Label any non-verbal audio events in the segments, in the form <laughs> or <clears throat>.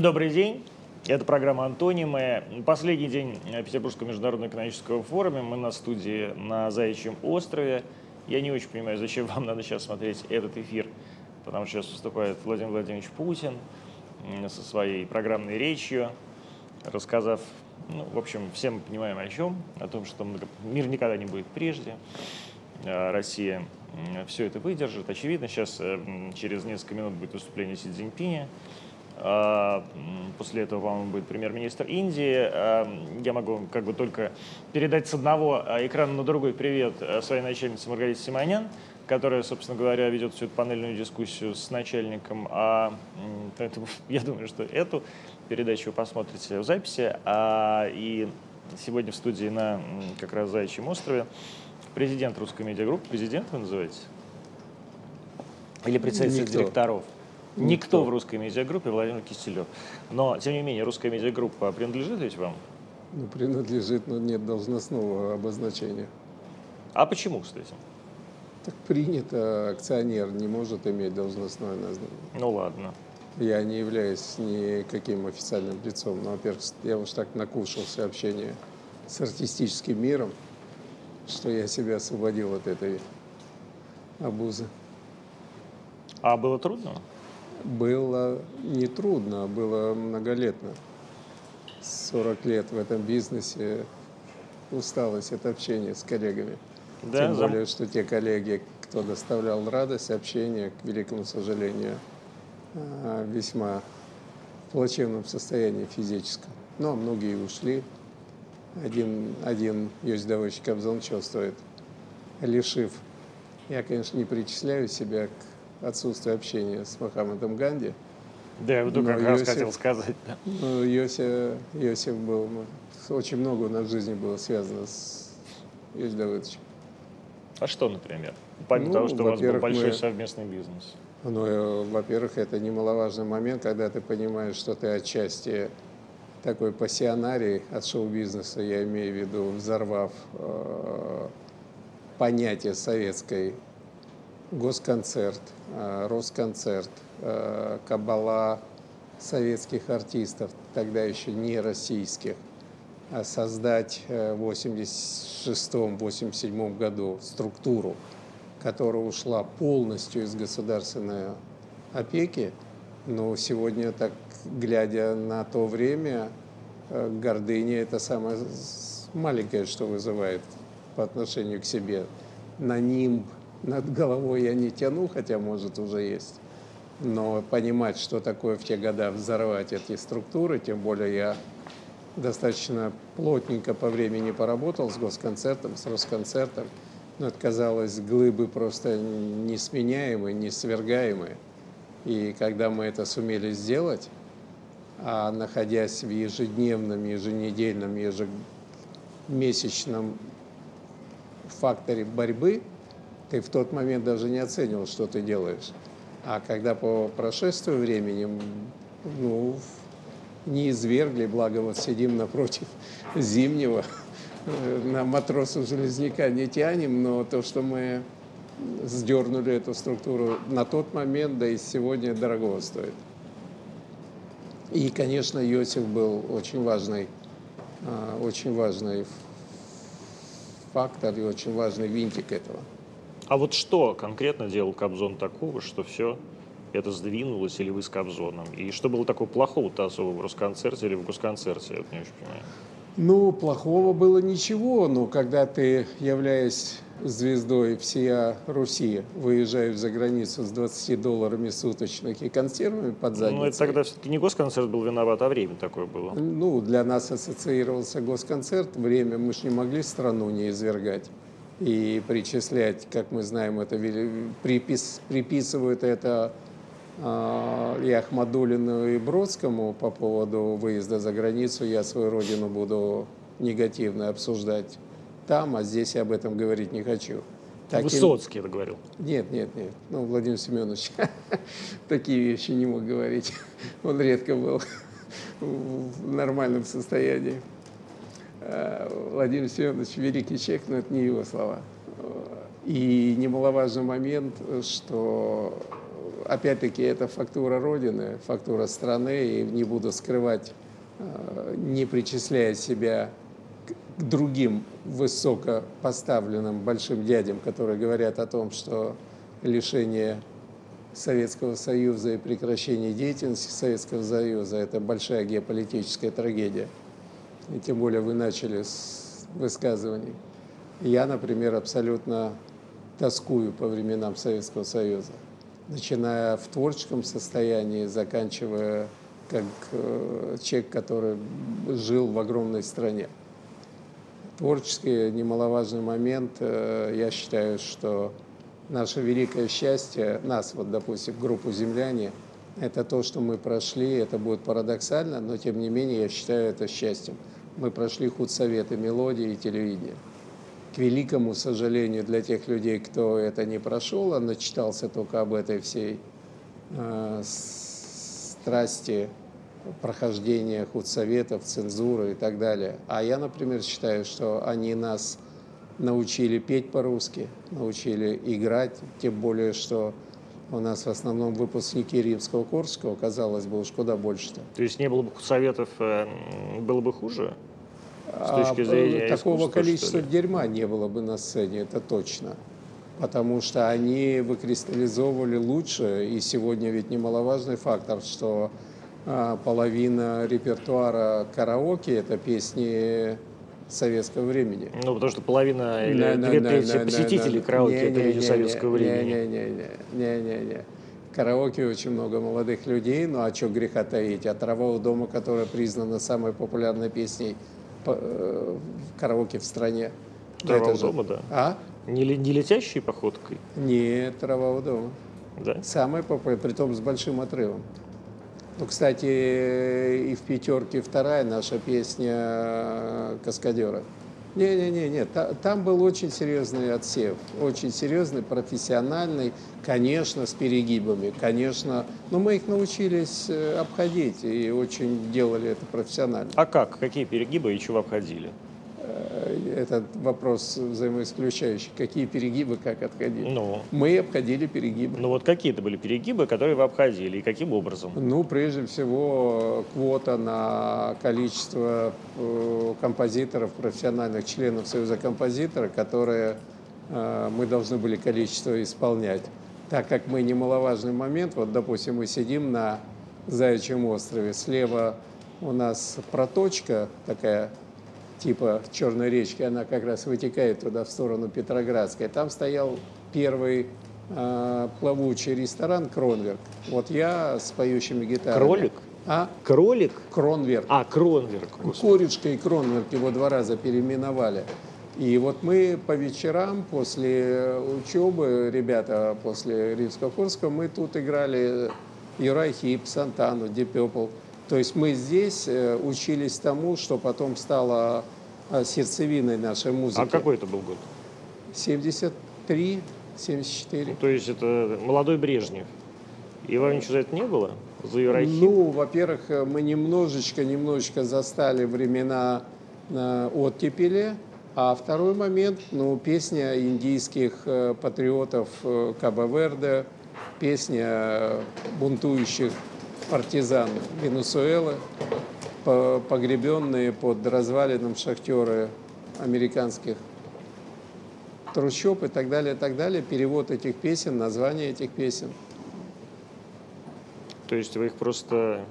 Добрый день. Это программа «Антонимы». Последний день Петербургского международного экономического форума. Мы на студии на Заячьем острове. Я не очень понимаю, зачем вам надо сейчас смотреть этот эфир, потому что сейчас выступает Владимир Владимирович Путин со своей программной речью, рассказав, ну, в общем, все мы понимаем о чем, о том, что мир никогда не будет прежде, а Россия все это выдержит. Очевидно, сейчас э, через несколько минут будет выступление Си Цзиньпиня, После этого, по-моему, будет премьер-министр Индии. А, я могу как бы только передать с одного экрана на другой привет э, своей начальнице Маргарите Симонян, которая, собственно говоря, ведет всю эту панельную дискуссию с начальником. А, поэтому <laughs> я думаю, что эту передачу вы посмотрите в записи. А, и сегодня в студии на как раз Заячьем острове президент русской медиагруппы. Президент вы называете? Или председатель Никто. директоров? Никто. Никто в русской медиагруппе Владимир Киселев. Но, тем не менее, русская медиагруппа принадлежит ведь вам? Ну, принадлежит, но нет должностного обозначения. А почему, кстати? Так принято, акционер не может иметь должностное название. Ну ладно. Я не являюсь никаким официальным лицом, но, во-первых, я уж так накушался общения с артистическим миром, что я себя освободил от этой обузы. А было трудно? Было не трудно, а было многолетно. 40 лет в этом бизнесе усталость от общения с коллегами. Да, Тем более, что те коллеги, кто доставлял радость общения, к великому сожалению, а, весьма в плачевном состоянии физическом. Но многие ушли. Один, один Йосидович Кобзон чувствует, лишив. Я, конечно, не причисляю себя к отсутствию общения с Мохаммедом Ганди. Да, я вот как раз хотел сказать. Да. Ну, Йосиф, Йосиф был, очень много у нас в жизни было связано с Йосиф Давыдовичем. А что, например? Помимо ну, того, что у вас был большой мы... совместный бизнес. Ну, э, во-первых, это немаловажный момент, когда ты понимаешь, что ты отчасти такой пассионарий от шоу-бизнеса, я имею в виду, взорвав э, понятие советской госконцерт, Росконцерт, э, кабала советских артистов, тогда еще не российских, а создать э, в 86-87 году структуру, которая ушла полностью из государственной опеки, но сегодня, так глядя на то время, э, гордыня – это самое маленькое, что вызывает по отношению к себе. На нимб над головой я не тяну, хотя, может, уже есть. Но понимать, что такое в те годы взорвать эти структуры, тем более я достаточно плотненько по времени поработал с госконцертом, с Росконцертом, но это казалось глыбы просто несменяемые, несвергаемые. И когда мы это сумели сделать, а находясь в ежедневном, еженедельном, ежемесячном факторе борьбы, ты в тот момент даже не оценивал, что ты делаешь. А когда по прошествию времени, ну, не извергли, благо вот сидим напротив <laughs> зимнего, э, на матросов железняка не тянем, но то, что мы сдернули эту структуру на тот момент, да и сегодня дорого стоит. И, конечно, Йосиф был очень важный, а, очень важный фактор и очень важный винтик этого. А вот что конкретно делал Кобзон такого, что все это сдвинулось или вы с Кобзоном? И что было такого плохого-то особо в Росконцерте или в Госконцерте? Я вот не очень понимаю. Ну, плохого было ничего, но когда ты, являясь звездой всея Руси, выезжаешь за границу с 20 долларами суточных и консервами под задницей... Ну, это тогда все-таки не госконцерт был виноват, а время такое было. Ну, для нас ассоциировался госконцерт, время мы же не могли страну не извергать и причислять, как мы знаем, это припис, приписывают это э, и Ахмадулину, и Бродскому по поводу выезда за границу. Я свою родину буду негативно обсуждать там, а здесь я об этом говорить не хочу. Так Высоцкий это говорил? Нет, нет, нет. Ну, Владимир Семенович <laughs> такие вещи не мог говорить. <laughs> Он редко был <laughs> в нормальном состоянии. Э, Владимир Семенович великий человек, но это не его слова. И немаловажный момент, что опять-таки, это фактура Родины, фактура страны, и не буду скрывать, не причисляя себя к другим высокопоставленным большим дядям, которые говорят о том, что лишение Советского Союза и прекращение деятельности Советского Союза – это большая геополитическая трагедия. И тем более вы начали с высказываний. Я, например, абсолютно тоскую по временам Советского Союза, начиная в творческом состоянии, заканчивая как э, человек, который жил в огромной стране. Творческий немаловажный момент, э, я считаю, что наше великое счастье, нас, вот, допустим, группу «Земляне», это то, что мы прошли, это будет парадоксально, но тем не менее я считаю это счастьем. Мы прошли худсоветы мелодии и телевидения. К великому сожалению для тех людей, кто это не прошел, а начитался только об этой всей э, страсти прохождения худсоветов, цензуры и так далее. А я, например, считаю, что они нас научили петь по-русски, научили играть, тем более, что у нас в основном выпускники римского Корского, казалось бы, уж куда больше-то. То есть не было бы советов, э, было бы хуже? С а, точки зрения а, Такого количества дерьма не было бы на сцене, это точно. Потому что они выкристаллизовывали лучше, и сегодня ведь немаловажный фактор, что а, половина репертуара караоке – это песни советского времени. Ну, потому что половина или да, две да, трети посетителей караоке – это люди советского времени. Не-не-не. Караоке очень много молодых людей, ну а что греха таить? А «Трава у дома», которая признана самой популярной песней э, в караоке в стране. «Трава у дома», да. А? Не, не летящей походкой? Нет, «Трава у дома». Да? Самая популярная, при том с большим отрывом. Ну, кстати, и в пятерке вторая наша песня «Каскадера». Не-не-не, там был очень серьезный отсев, очень серьезный, профессиональный, конечно, с перегибами, конечно, но мы их научились э, обходить и очень делали это профессионально. А как? Какие перегибы и чего обходили? Этот вопрос взаимоисключающий. Какие перегибы, как отходили? Ну. Мы обходили перегибы. Ну вот какие это были перегибы, которые вы обходили и каким образом? Ну, прежде всего, квота на количество э, композиторов, профессиональных членов Союза композиторов, которые э, мы должны были количество исполнять. Так как мы немаловажный момент, вот, допустим, мы сидим на Заячьем острове, слева у нас проточка такая типа Черной речки, она как раз вытекает туда, в сторону Петроградской. Там стоял первый э, плавучий ресторан «Кронверк». Вот я с поющими гитарами. Кролик? А? Кролик? Кронверк. А, Кронверк. Корюшка и Кронверк его два раза переименовали. И вот мы по вечерам после учебы, ребята после Римско-Курского, мы тут играли Юрай Хип, Сантану, Дипепл. То есть мы здесь э, учились тому, что потом стало э, сердцевиной нашей музыки. А какой это был год? 73, 74. То есть это молодой Брежнев. И вам ничего за это не было? За Юрахим? Ну, во-первых, э, мы немножечко, немножечко застали времена оттепели. А второй момент, ну, песня индийских патриотов Кабо-Верде, песня бунтующих партизан Венесуэлы, погребенные под развалином шахтеры американских трущоб и так далее, и так далее. Перевод этих песен, название этих песен. То есть вы их просто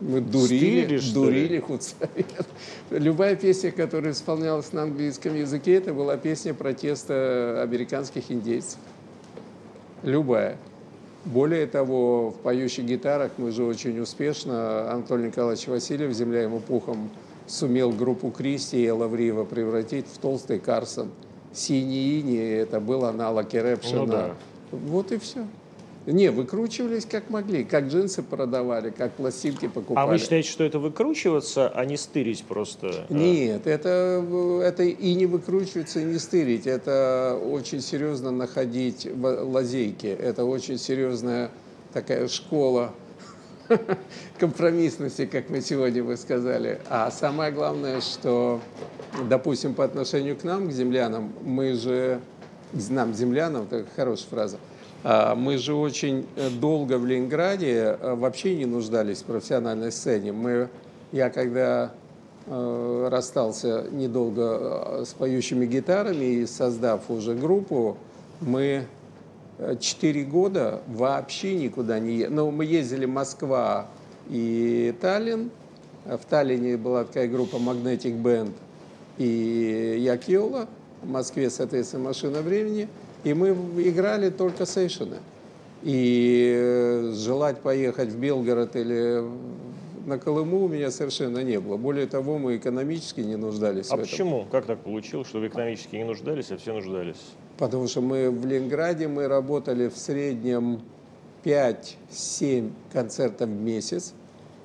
мы дурили, Стили, дурили худсовет. Любая песня, которая исполнялась на английском языке, это была песня протеста американских индейцев. Любая. Более того, в поющих гитарах мы же очень успешно, Анатолий Николаевич Васильев, земля ему пухом, сумел группу Кристи и Лавриева превратить в толстый Карсон. Синий ини – это был аналог Эрэпшина. Ну, да. Вот и все. Не, выкручивались как могли, как джинсы продавали, как пластинки покупали. А вы считаете, что это выкручиваться, а не стырить просто? Э? Нет, это, это и не выкручиваться, и не стырить. Это очень серьезно находить лазейки. Это очень серьезная такая школа компромиссности, как мы сегодня вы сказали. А самое главное, что, допустим, по отношению к нам, к землянам, мы же, нам, землянам, это хорошая фраза, мы же очень э, долго в Ленинграде э, вообще не нуждались в профессиональной сцене. Мы, я когда э, расстался недолго с поющими гитарами и создав уже группу, мы четыре года вообще никуда не ехали. Ну, мы ездили Москва и Таллин. В Таллине была такая группа Magnetic Band и Якиола. В Москве, соответственно, машина времени – и мы играли только сейшены. И э, желать поехать в Белгород или на Колыму у меня совершенно не было. Более того, мы экономически не нуждались а в этом. А почему? Как так получилось, что вы экономически не нуждались, а все нуждались? Потому что мы в Ленинграде мы работали в среднем 5-7 концертов в месяц.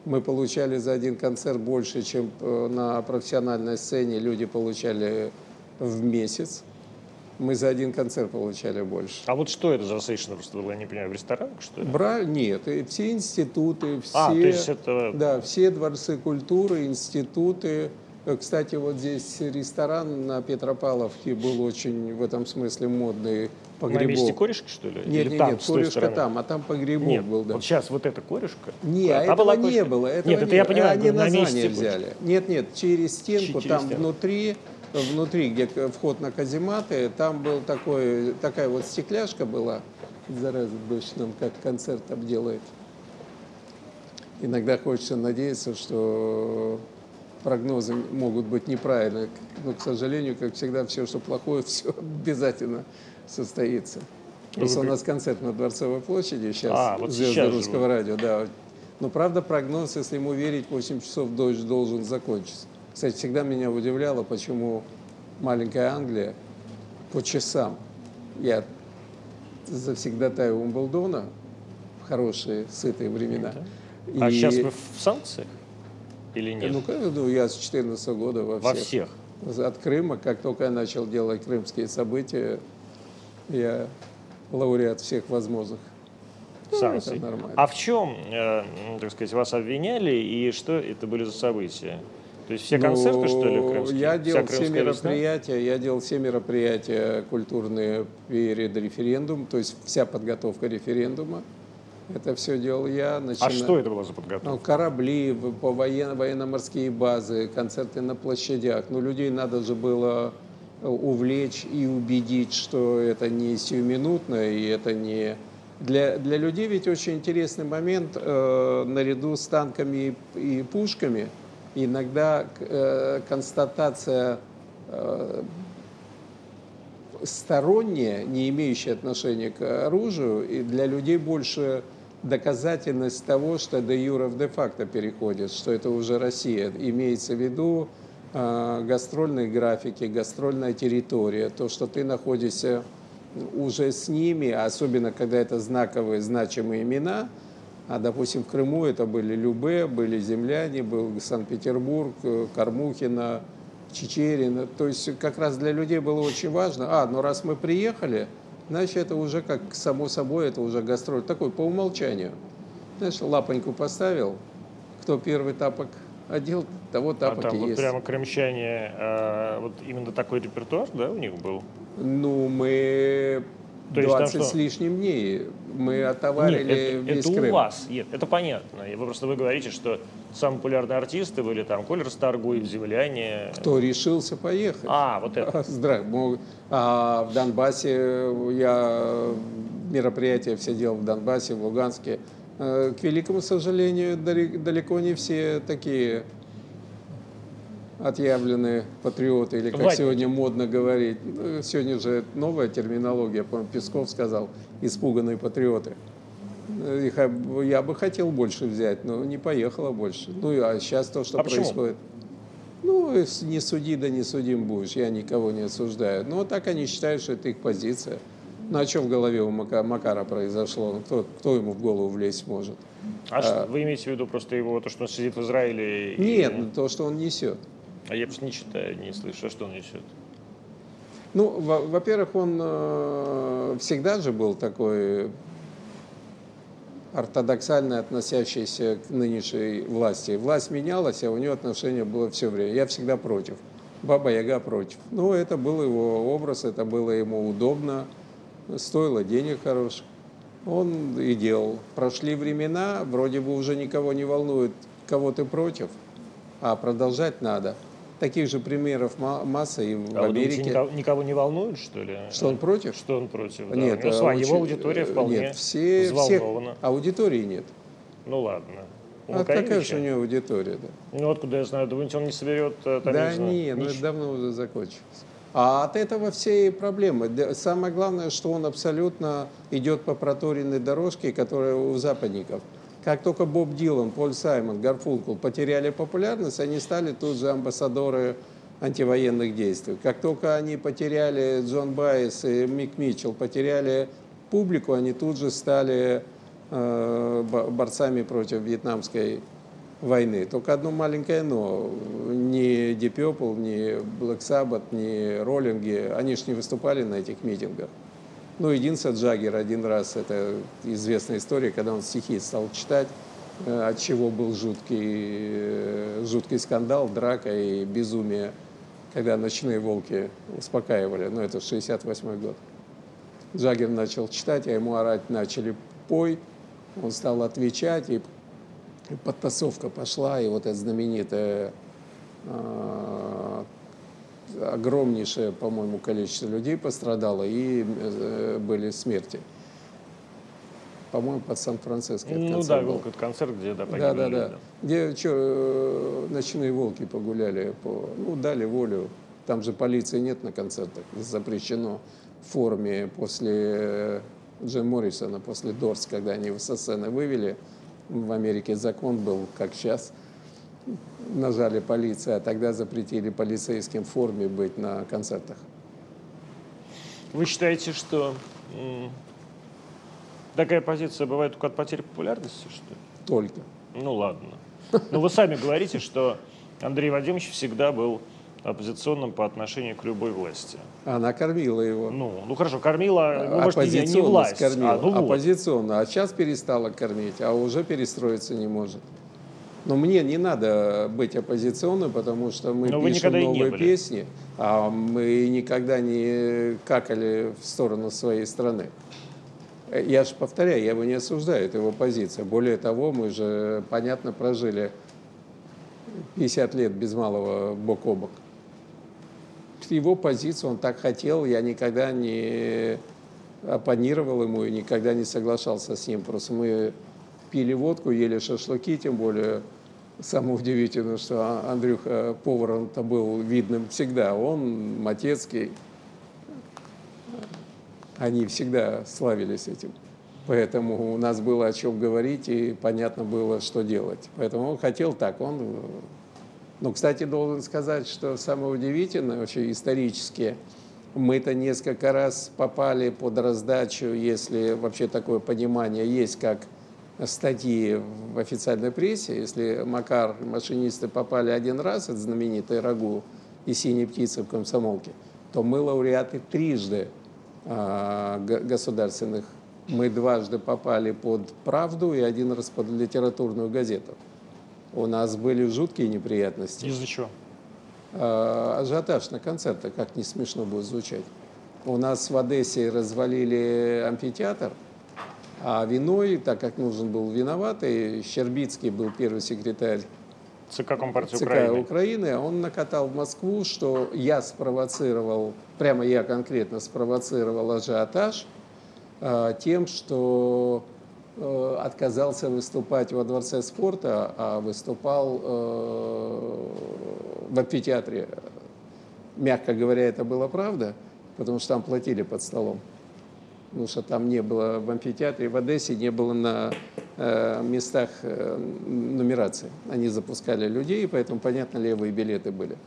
Мы получали за один концерт больше, чем э, на профессиональной сцене люди получали в месяц. Мы за один концерт получали больше. А вот что это за сейшн было, я не понимаю, в ресторанах, что ли? Бра... Нет, и все институты, все, а, то есть это... да, все дворцы культуры, институты. Кстати, вот здесь ресторан на Петропавловке был очень в этом смысле модный. Погребок. На месте корешки, что ли? Нет, Или нет, там, нет, корешка там, а там погребок нет, был. Да. Вот сейчас вот эта корешка? Нет, а этого была не было. Этого нет, это я понимаю, они на название месте взяли. Нет, нет, через стенку, через там стенку. внутри внутри, где вход на казематы, там был такой, такая вот стекляшка была, зараза, дождь нам как концерт обделает. Иногда хочется надеяться, что прогнозы могут быть неправильны. Но, к сожалению, как всегда, все, что плохое, <laughs> все обязательно состоится. Просто у нас концерт на Дворцовой площади сейчас, а, вот звезды сейчас русского радио, да. Но правда прогноз, если ему верить, 8 часов дождь должен закончиться. Кстати, всегда меня удивляло, почему маленькая Англия по часам. Я завсегдатаю Умблдона в хорошие, сытые времена. Да. А и... сейчас вы в санкциях или нет? Ну, ну я с 14 -го года во всех. Во всех? От Крыма, как только я начал делать крымские события, я лауреат всех возможных санкций. Ну, а в чем, э, так сказать, вас обвиняли и что это были за события? То есть все концерты, ну, что ли, крымские? Я делал все мероприятия, весна? я делал все мероприятия культурные перед референдумом, то есть вся подготовка референдума. Это все делал я. Начина... А что это было за подготовка? Ну, корабли, по военно- военно-морские базы, концерты на площадях. Ну, людей надо же было увлечь и убедить, что это не сиюминутно, и это не... Для, для людей ведь очень интересный момент, э, наряду с танками и, и пушками – иногда э, констатация э, сторонняя, не имеющая отношения к оружию, и для людей больше доказательность того, что де юра в де-факто переходит, что это уже Россия. Имеется в виду э, гастрольные графики, гастрольная территория, то, что ты находишься уже с ними, особенно когда это знаковые, значимые имена – а, допустим, в Крыму это были Любе, были земляне, был Санкт-Петербург, э, Кормухина, Чечерина. То есть как раз для людей было очень важно. А, ну раз мы приехали, значит, это уже как само собой, это уже гастроль. Такой по умолчанию. Знаешь, лапоньку поставил, кто первый тапок одел, того тапок а там и вот есть. прямо крымчане, а, вот именно такой репертуар, да, у них был? Ну, мы то 20 есть, с лишним дней мы отоварили нет, это, весь это Крым. у вас, нет, это понятно. Вы просто вы говорите, что самые популярные артисты были там Колер Старгуев, Земляне. Кто решился поехать. А, вот это. <laughs> Здравия. А в Донбассе я мероприятия все делал в Донбассе, в Луганске. Э, к великому сожалению, далеко не все такие отъявленные патриоты, или как Ватники. сегодня модно говорить. Ну, сегодня же новая терминология, по Песков сказал, испуганные патриоты. Их я бы хотел больше взять, но не поехала больше. Ну а сейчас то, что а происходит. Почему? Ну, не суди, да не судим будешь, я никого не осуждаю. Но так они считают, что это их позиция. Ну, а что в голове у Макара произошло? Кто, кто ему в голову влезть может? А, а что, вы имеете в виду просто его, то, что он сидит в Израиле? Нет, и... то, что он несет. А я просто не читаю, не слышу, а что он несет? Ну, во-первых, он э, всегда же был такой ортодоксально относящийся к нынешней власти. Власть менялась, а у него отношение было все время. Я всегда против. Баба Яга против. Ну, это был его образ, это было ему удобно, стоило денег хороших. он и делал. Прошли времена, вроде бы уже никого не волнует, кого ты против, а продолжать надо. Таких же примеров масса и в а Америке. Вы думаете, никого, не волнует, что ли? Что он против? Что он против, да. Нет, ну, а, его аудитория вполне нет, все, взволнована. Всех, аудитории нет. Ну ладно. У а какая же у него аудитория, да? Ну откуда я знаю, думаете, он не соберет э, там, Да не, ну это давно уже закончилось. А от этого все и проблемы. Самое главное, что он абсолютно идет по проторенной дорожке, которая у западников. Как только Боб Дилан, Поль Саймон, Гарфункл потеряли популярность, они стали тут же амбассадоры антивоенных действий. Как только они потеряли Джон Байес и Мик Митчелл, потеряли публику, они тут же стали э, борцами против вьетнамской войны. Только одно маленькое «но». Ни Deep Purple, ни Black Sabbath, ни Роллинги, они же не выступали на этих митингах. Ну, единственное, Джаггер один раз, это известная история, когда он стихи стал читать, э, от чего был жуткий, э, жуткий скандал, драка и безумие, когда ночные волки успокаивали. Ну, это 68 год. Джаггер начал читать, а ему орать начали «пой», он стал отвечать, и подтасовка пошла, и вот это знаменитое э, огромнейшее, по-моему, количество людей пострадало, и э, были смерти. По-моему, под Сан-Франциско. Ну да, был какой-то концерт, где да, Да, да, да. Где что, э, ночные волки погуляли, по, ну, дали волю. Там же полиции нет на концертах, запрещено в форме после э, Джим Моррисона, после Дорс, когда они его со сцены вывели, в Америке закон был, как сейчас, нажали полиция, а тогда запретили полицейским в форме быть на концертах. Вы считаете, что такая позиция бывает только от потери популярности, что ли? Только. Ну ладно. Но вы сами говорите, что Андрей Вадимович всегда был оппозиционным по отношению к любой власти. Она кормила его. Ну, ну хорошо, кормила, ну, может, не, не власть. Кормила. А, ну, вот. Оппозиционно. А сейчас перестала кормить, а уже перестроиться не может. Но мне не надо быть оппозиционным, потому что мы Но пишем новые песни, а мы никогда не какали в сторону своей страны. Я же повторяю, я его не осуждаю, это его позиция. Более того, мы же, понятно, прожили 50 лет без малого бок о бок его позицию, он так хотел, я никогда не оппонировал ему и никогда не соглашался с ним. Просто мы пили водку, ели шашлыки, тем более самое удивительное, что Андрюха поваром-то был видным всегда. Он, Матецкий, они всегда славились этим. Поэтому у нас было о чем говорить, и понятно было, что делать. Поэтому он хотел так, он но, кстати, должен сказать, что самое удивительное, вообще исторически, мы-то несколько раз попали под раздачу, если вообще такое понимание есть, как статьи в официальной прессе. Если Макар, машинисты попали один раз, это знаменитый Рагу и «Синие птицы» в комсомолке, то мы лауреаты трижды а, государственных. Мы дважды попали под «Правду» и один раз под литературную газету у нас были жуткие неприятности. Из-за чего? А, ажиотаж на концертах, как не смешно будет звучать. У нас в Одессе развалили амфитеатр, а виной, так как нужен был виноватый, Щербицкий был первый секретарь ЦК Компартии ЦК Украины. Украины, он накатал в Москву, что я спровоцировал, прямо я конкретно спровоцировал ажиотаж э, тем, что Э, отказался выступать во Дворце спорта, а выступал э, в амфитеатре. Мягко говоря, это была правда, потому что там платили под столом. Потому что там не было в амфитеатре, в Одессе не было на э, местах нумерации. Они запускали людей, поэтому, понятно, левые билеты были.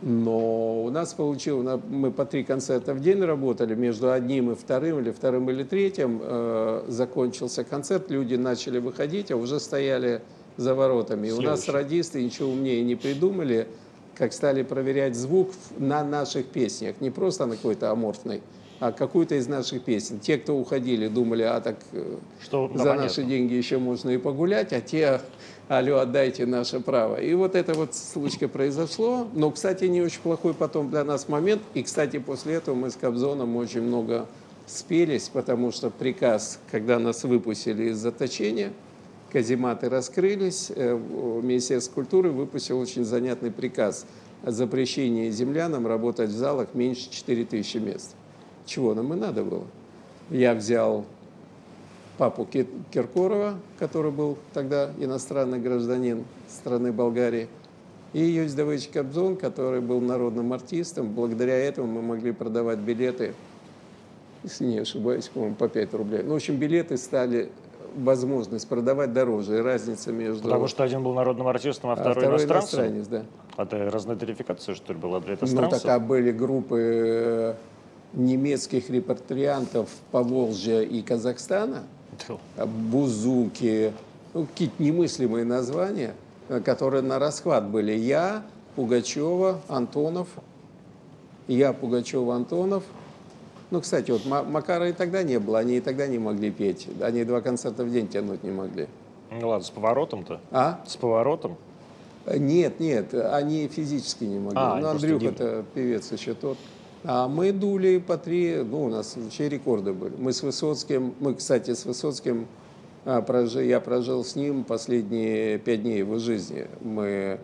Но у нас получилось, мы по три концерта в день работали, между одним и вторым, или вторым или третьим э, закончился концерт, люди начали выходить, а уже стояли за воротами. И у нас радисты ничего умнее не придумали, как стали проверять звук на наших песнях, не просто на какой-то аморфной, а какую-то из наших песен. Те, кто уходили, думали, а так э, Что, за понятно. наши деньги еще можно и погулять, а те алло, отдайте наше право. И вот эта вот случка произошло, но, кстати, не очень плохой потом для нас момент. И, кстати, после этого мы с Кобзоном очень много спелись, потому что приказ, когда нас выпустили из заточения, казематы раскрылись, э, Министерство культуры выпустил очень занятный приказ о запрещении землянам работать в залах меньше 4000 мест. Чего нам и надо было? Я взял папу Киркорова, который был тогда иностранный гражданин страны Болгарии, и Давыдович Кобзон, который был народным артистом. Благодаря этому мы могли продавать билеты, если не ошибаюсь, по-моему, по 5 рублей. Ну, в общем, билеты стали возможность продавать дороже. И разница между... Потому что один был народным артистом, а, а второй, второй иностранцем? иностранец, да. А это разная тарификация, что ли, была для иностранцев? Ну, так, были группы э, немецких репатриантов Поволжья и Казахстана, Бузуки, ну, какие-то немыслимые названия, э, которые на расхват были. Я, Пугачева, Антонов, я, Пугачева, Антонов. Ну, кстати, вот Макара и тогда не было, они и тогда не могли петь. Они два концерта в день тянуть не могли. Ну ладно, с поворотом-то? А? С поворотом? Нет, нет, они физически не могли. А, ну, Андрюха это певец еще тот. А мы дули по три, ну, у нас вообще рекорды были. Мы с Высоцким, мы, кстати, с Высоцким, а, прожил, я прожил с ним последние пять дней его жизни. Мы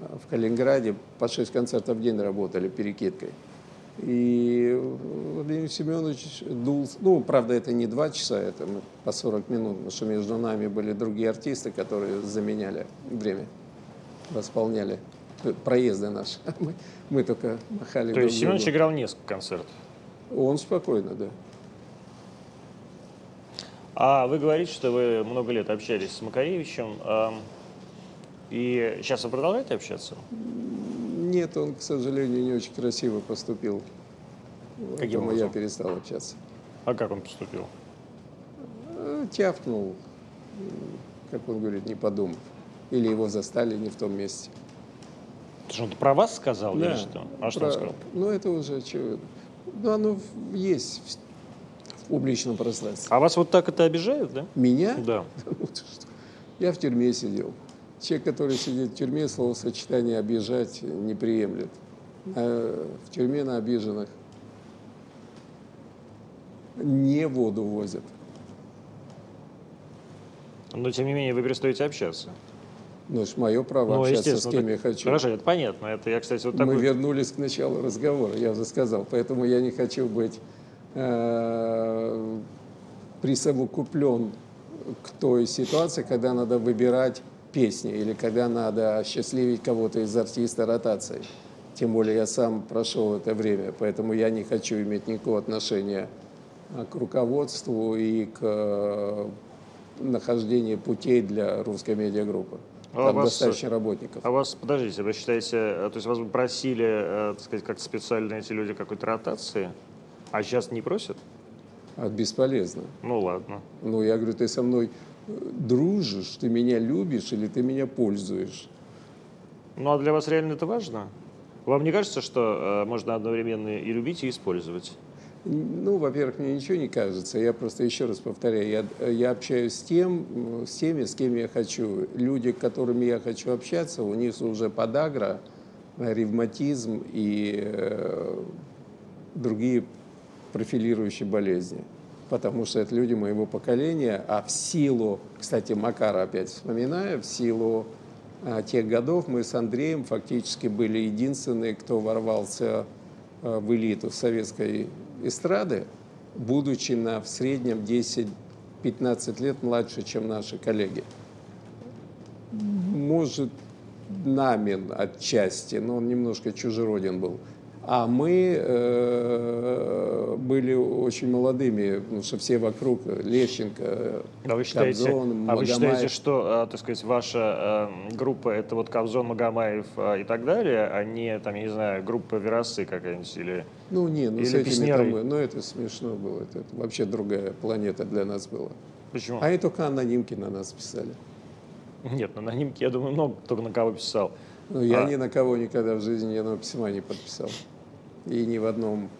а, в Калининграде по шесть концертов в день работали перекидкой. И Владимир Семенович дул, ну, правда, это не два часа, это мы по 40 минут, потому что между нами были другие артисты, которые заменяли время, восполняли проезды наши. <laughs> Мы, мы только махали. То есть Семенович играл несколько концертов? Он спокойно, да. А вы говорите, что вы много лет общались с Макаревичем. И сейчас вы продолжаете общаться? Нет, он, к сожалению, не очень красиво поступил. Каким Поэтому я перестал общаться. А как он поступил? Э, тявкнул, как он говорит, не подумав. Или его застали не в том месте. Это что, он про вас сказал да, или что? А что про, он сказал? Ну, это уже очевидно. Ну, оно есть в публичном пространстве. А вас вот так это обижает, да? Меня? Да. <laughs> Ну, Я в тюрьме сидел. Человек, который сидит в тюрьме, словосочетание «обижать» не приемлет. А в тюрьме на обиженных не воду возят. Но, тем не менее, вы перестаете общаться. Ну, это мое право ну, общаться с кем я хочу. Хорошо, это понятно. Это я, кстати, вот такой... Мы вернулись к началу разговора, я уже сказал. Поэтому я не хочу быть э, присовокуплен к той ситуации, когда надо выбирать песни или когда надо счастливить кого-то из артиста ротацией. Тем более я сам прошел это время, поэтому я не хочу иметь никакого отношения к руководству и к э, нахождению путей для русской медиагруппы. А Там вас, достаточно работников. А вас, подождите, вы считаете, э, то есть вас просили, э, так сказать, как специально эти люди какой-то ротации, а сейчас не просят? А бесполезно. Ну ладно. Ну, я говорю, ты со мной э, дружишь, ты меня любишь или ты меня пользуешь? Ну, а для вас реально это важно? Вам не кажется, что э, можно одновременно и любить, и использовать? Ну, во-первых, мне ничего не кажется. Я просто еще раз повторяю, я, я общаюсь с, тем, с теми, с кем я хочу. Люди, с которыми я хочу общаться, у них уже подагра, ревматизм и э, другие профилирующие болезни. Потому что это люди моего поколения, а в силу, кстати, Макара опять вспоминаю, в силу а, тех годов мы с Андреем фактически были единственные, кто ворвался а, в элиту советской эстрады, будучи на в среднем 10-15 лет младше, чем наши коллеги. Может, Намин отчасти, но он немножко чужероден был. А мы э, были очень молодыми, потому что все вокруг, Лещенко, а вы считаете, Кобзон, А вы считаете, что, э, так сказать, ваша э, группа – это вот Кобзон, Магомаев э, и так далее, а не, там, я не знаю, группа Верасы какая-нибудь или Ну, не, ну или с этими там, ну это смешно было, это, это вообще другая планета для нас была. Почему? А они только анонимки на нас писали. Нет, на анонимки, я думаю, много кто на кого писал. Ну, я а... ни на кого никогда в жизни ни одного письма не подписал и ни в одном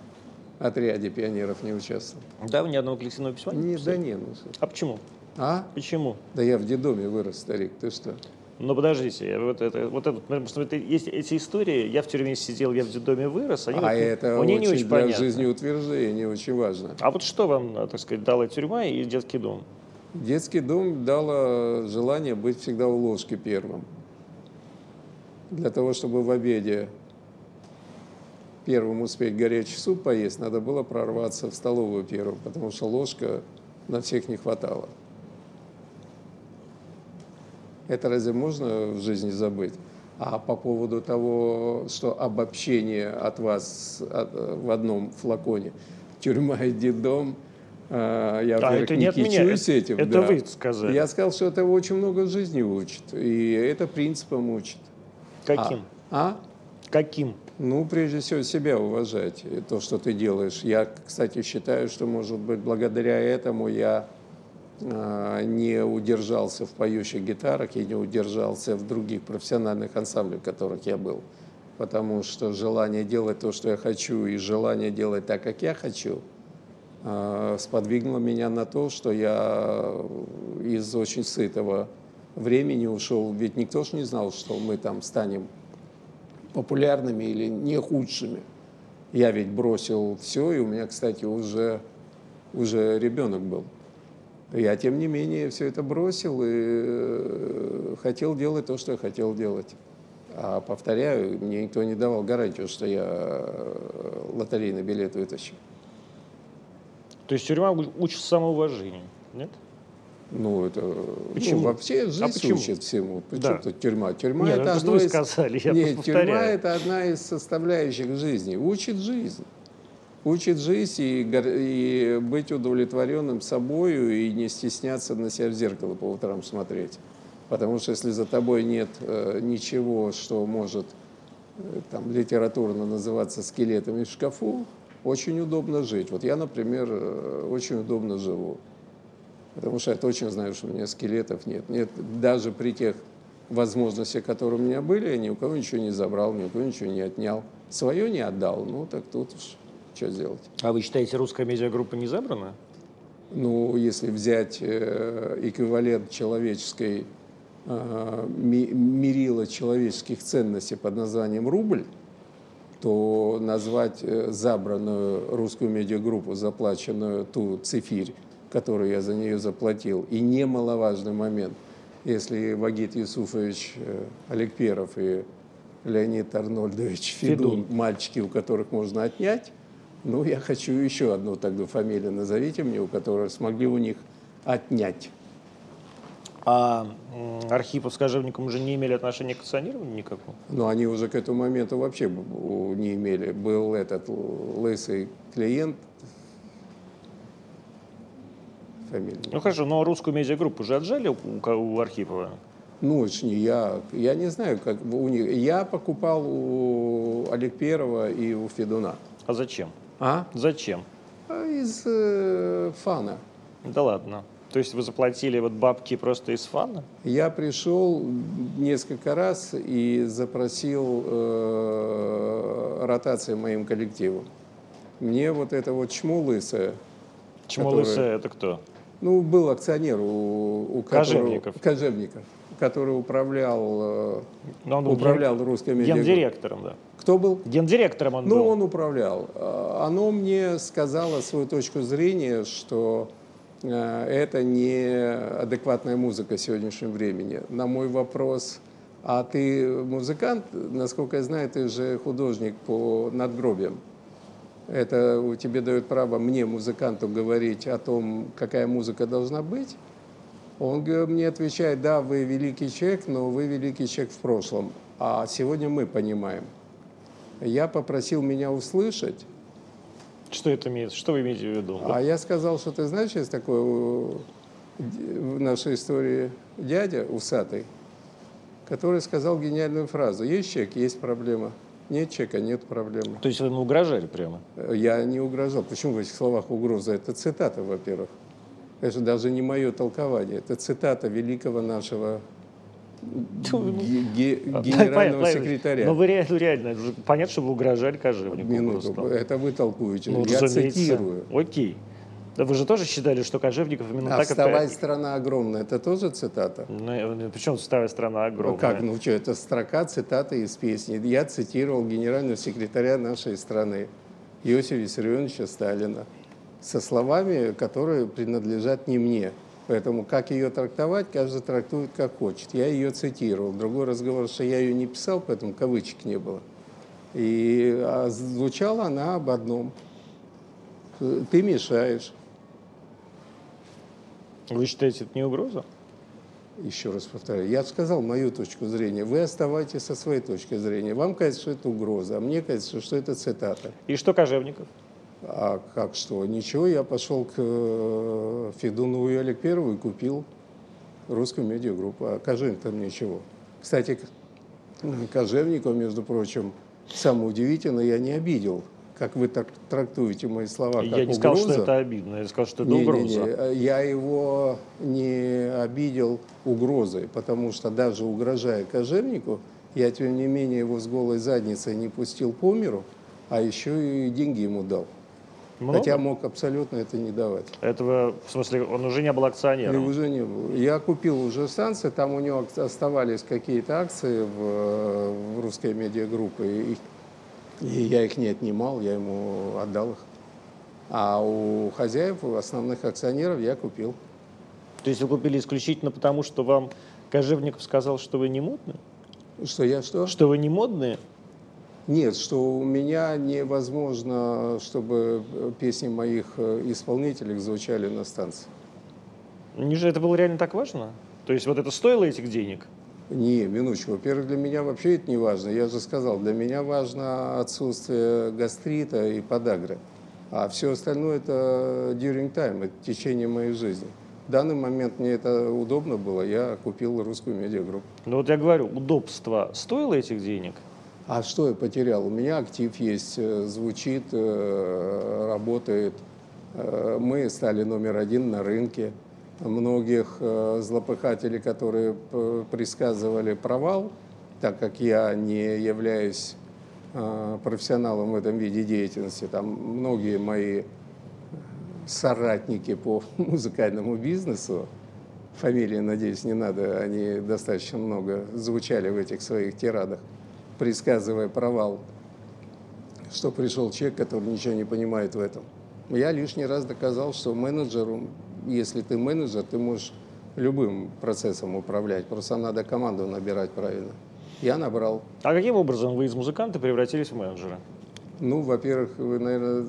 отряде пионеров не участвовал. Да, вы ни одного коллективного письма не не Да не, ну, А почему? А? Почему? Да я в детдоме вырос, старик, ты что? Но подождите, вот это, вот это, потому что это, есть эти истории, я в тюрьме сидел, я в детдоме вырос, они а вот, это мне очень не очень для понятно. жизнеутверждения очень важно. А вот что вам, так сказать, дала тюрьма и детский дом? Детский дом дало желание быть всегда у ложки первым. Для того, чтобы в обеде первым успеть горячий суп поесть, надо было прорваться в столовую первым, потому что ложка на всех не хватало. Это разве можно в жизни забыть? А по поводу того, что обобщение от вас в одном флаконе, <laughs> тюрьма и детдом, а, я, А это не не от меня, этим. это да. вы сказали. Я сказал, что это очень много в жизни учит, и это принципом учит. Каким? А? Каким? Ну, прежде всего, себя уважать, и то, что ты делаешь. Я, кстати, считаю, что, может быть, благодаря этому я а, не удержался в поющих гитарах и не удержался в других профессиональных ансамблях, в которых я был. Потому что желание делать то, что я хочу, и желание делать так, как я хочу, а, сподвигнуло меня на то, что я из очень сытого времени ушел. Ведь никто ж не знал, что мы там станем популярными или не худшими. Я ведь бросил все, и у меня, кстати, уже, уже ребенок был. Я, тем не менее, все это бросил и э, хотел делать то, что я хотел делать. А повторяю, мне никто не давал гарантию, что я э, лотерейный билет вытащу. То есть тюрьма учит самоуважению, нет? Ну, это Почему? Ну, вообще жизнь почему? учит всему. Почему Да. тюрьма? Тюрьма Нет, ну, это одно вы из... сказали, я Нет, тюрьма это одна из составляющих жизни. Учит жизнь. Учит жизнь и, и быть удовлетворенным собою и не стесняться на себя в зеркало по утрам смотреть. Потому что если за тобой нет э, ничего, что может э, там, литературно называться скелетами в шкафу, очень удобно жить. Вот я, например, э, очень удобно живу. Потому что я точно знаю, что у меня скелетов нет. Нет, даже при тех возможностях, которые у меня были, я ни у кого ничего не забрал, ни у кого ничего не отнял. Свое не отдал, ну так тут уж что сделать. А вы считаете, русская медиагруппа не забрана? Ну, если взять э, эквивалент человеческой, э, ми- мерила человеческих ценностей под названием рубль, то назвать э, забранную русскую медиагруппу, заплаченную ту цифирь, которую я за нее заплатил, и немаловажный момент, если Вагит Юсуфович э, Олег Перов и Леонид Арнольдович Федун, Федун. мальчики, у которых можно отнять, ну, я хочу еще одну тогда фамилию, назовите мне, у которых смогли у них отнять. А Архипов с Кожевником уже не имели отношения к акционированию никакого? Но они уже к этому моменту вообще не имели. Был этот лысый клиент, фамилия. Ну хорошо, но русскую медиагруппу уже отжали у, у Архипова? Ну, не я. Я не знаю, как у них. Я покупал у Олег Перова и у Федуна. А зачем? А? Зачем? А Из э, фана. Да ладно. То есть вы заплатили вот бабки просто из фана? Я пришел несколько раз и запросил э, ротации моим коллективом. Мне вот это вот чмо лысое, Чмо Которые- лысая это кто? Ну, был акционер у, у которого- Кожевников. Кожевников, который управлял, э, Ну, он управлял русской медиагруппой. Гендиректором, да. Кто был? Гендиректором он Ну, был. он управлял. А, Оно мне сказало свою точку зрения, что э, это не адекватная музыка сегодняшнего времени. На мой вопрос, а ты музыкант, насколько я знаю, ты же художник по надгробиям. Это у тебе дает право мне, музыканту, говорить о том, какая музыка должна быть. Он мне отвечает, да, вы великий человек, но вы великий человек в прошлом. А сегодня мы понимаем. Я попросил меня услышать, Что это имеет? Что вы имеете в виду? а я сказал, что ты знаешь, есть такой в нашей истории дядя усатый, который сказал гениальную фразу. Есть человек, есть проблема. Нет человека, нет проблемы. То есть вы ему угрожали прямо? Я не угрожал. Почему в этих словах угроза? Это цитата, во-первых. Это даже не мое толкование. Это цитата великого нашего ге- ге- <laughs> генерального секретаря. Но вы реально, ну, реально, же понятно, что вы угрожали Кожевнику. Минуту, просто. это вы толкуете. Ну, я разумеется. цитирую. Окей. Да вы же тоже считали, что Кожевников именно а так «Вставай, это... страна огромная» — это тоже цитата? Ну, причем «Вставай, страна огромная»? Ну как, ну что, это строка, цитата из песни. Я цитировал генерального секретаря нашей страны, Иосифа Виссарионовича Сталина, со словами, которые принадлежат не мне. Поэтому как ее трактовать, каждый трактует как хочет. Я ее цитировал. Другой разговор, что я ее не писал, поэтому кавычек не было. И а звучала она об одном. Ты мешаешь. Вы считаете, это не угроза? Еще раз повторяю, я сказал мою точку зрения, вы оставайтесь со своей точки зрения. Вам кажется, что это угроза, а мне кажется, что это цитата. И что Кожевников? А как что? Ничего, я пошел к э, Федунову и Олег Перву и купил русскую медиагруппу. А Кожевник там ничего. Кстати, Кожевников, между прочим, самое удивительное, я не обидел как вы так трактуете мои слова, я как не угроза. сказал, что это обидно, я сказал, что это не, угроза. Не, не. Я его не обидел угрозой, потому что даже угрожая кожевнику, я, тем не менее, его с голой задницей не пустил по миру, а еще и деньги ему дал. Много? Хотя мог абсолютно это не давать. Этого, в смысле, он уже не был акционером? И уже не был. Я купил уже станции, там у него оставались какие-то акции в, в русской медиагруппе, и и я их не отнимал, я ему отдал их. А у хозяев, у основных акционеров я купил. То есть вы купили исключительно потому, что вам Кожевников сказал, что вы не модные? Что я что? Что вы не модные? Нет, что у меня невозможно, чтобы песни моих исполнителей звучали на станции. Не же это было реально так важно? То есть вот это стоило этих денег? Не, минуточку. Во-первых, для меня вообще это не важно. Я же сказал, для меня важно отсутствие гастрита и подагры. А все остальное это during time, это течение моей жизни. В данный момент мне это удобно было, я купил русскую медиагруппу. Ну вот я говорю, удобство стоило этих денег? А что я потерял? У меня актив есть, э, звучит, э, работает. Э, мы стали номер один на рынке многих э, злопыхателей, которые предсказывали провал, так как я не являюсь э, профессионалом в этом виде деятельности. Там многие мои соратники по <laughs> музыкальному бизнесу, фамилии, надеюсь, не надо, они достаточно много звучали в этих своих тирадах, предсказывая провал, что пришел человек, который ничего не понимает в этом. Я лишний раз доказал, что менеджеру если ты менеджер, ты можешь любым процессом управлять, просто надо команду набирать правильно. Я набрал. А каким образом вы из музыканта превратились в менеджера? Ну, во-первых, вы, наверное,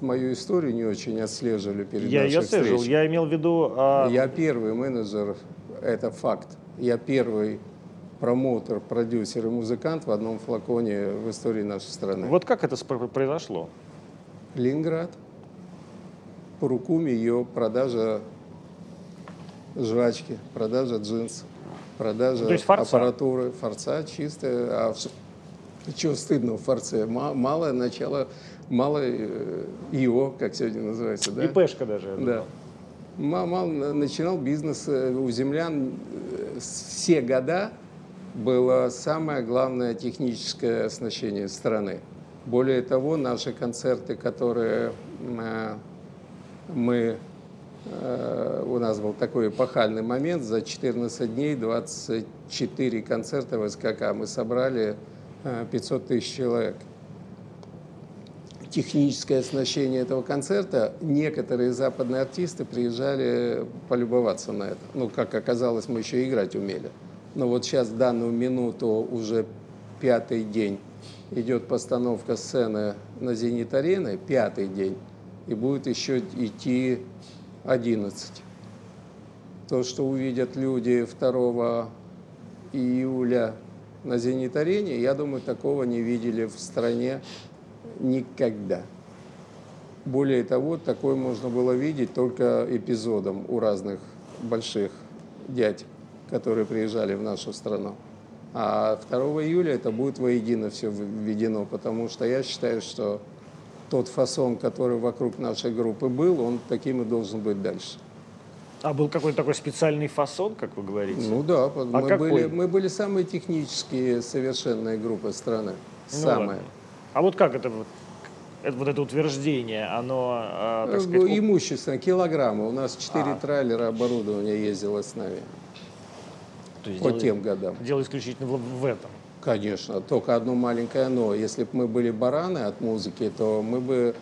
мою историю не очень отслеживали перед я нашей ее отслеживал. Я имел в виду... А... Я первый менеджер, это факт. Я первый промоутер, продюсер и музыкант в одном флаконе в истории нашей страны. Вот как это произошло? Ленинград. Парукуми ее продажа жвачки, продажа джинс, продажа То есть форца. аппаратуры, форца чистая. А чего стыдно в форце? Малое начало, малое ИО, как сегодня называется. Да? ИПшка даже. Да. Мал, начинал бизнес э, у землян э, все года было самое главное техническое оснащение страны. Более того, наши концерты, которые э, мы, э, у нас был такой эпохальный момент, за 14 дней 24 концерта в СКК мы собрали 500 э, тысяч человек. Техническое оснащение этого концерта, некоторые западные артисты приезжали полюбоваться на это. Ну, как оказалось, мы еще играть умели. Но вот сейчас, в данную минуту, уже пятый день, идет постановка сцены на «Зенит-арене», пятый день и будет еще идти 11. То, что увидят люди 2 июля на «Зенит-арене», я думаю, такого не видели в стране никогда. Более того, такое можно было видеть только эпизодом у разных больших дядь, которые приезжали в нашу страну. А 2 июля это будет воедино все введено, потому что я считаю, что тот фасон, который вокруг нашей группы был, он таким и должен быть дальше. А был какой-то такой специальный фасон, как вы говорите? Ну да, а мы, были, мы были самые технические совершенные группы страны. Ну, Самые. Ладно. А вот как это вот? это, вот это утверждение, оно, э, так сказать, Имущественно, килограммы. У нас четыре А. трейлера оборудования ездило с нами то есть по дело- тем годам. дело исключительно в, в этом. Конечно, только одно маленькое но. Если бы мы были бараны от музыки, то мы бы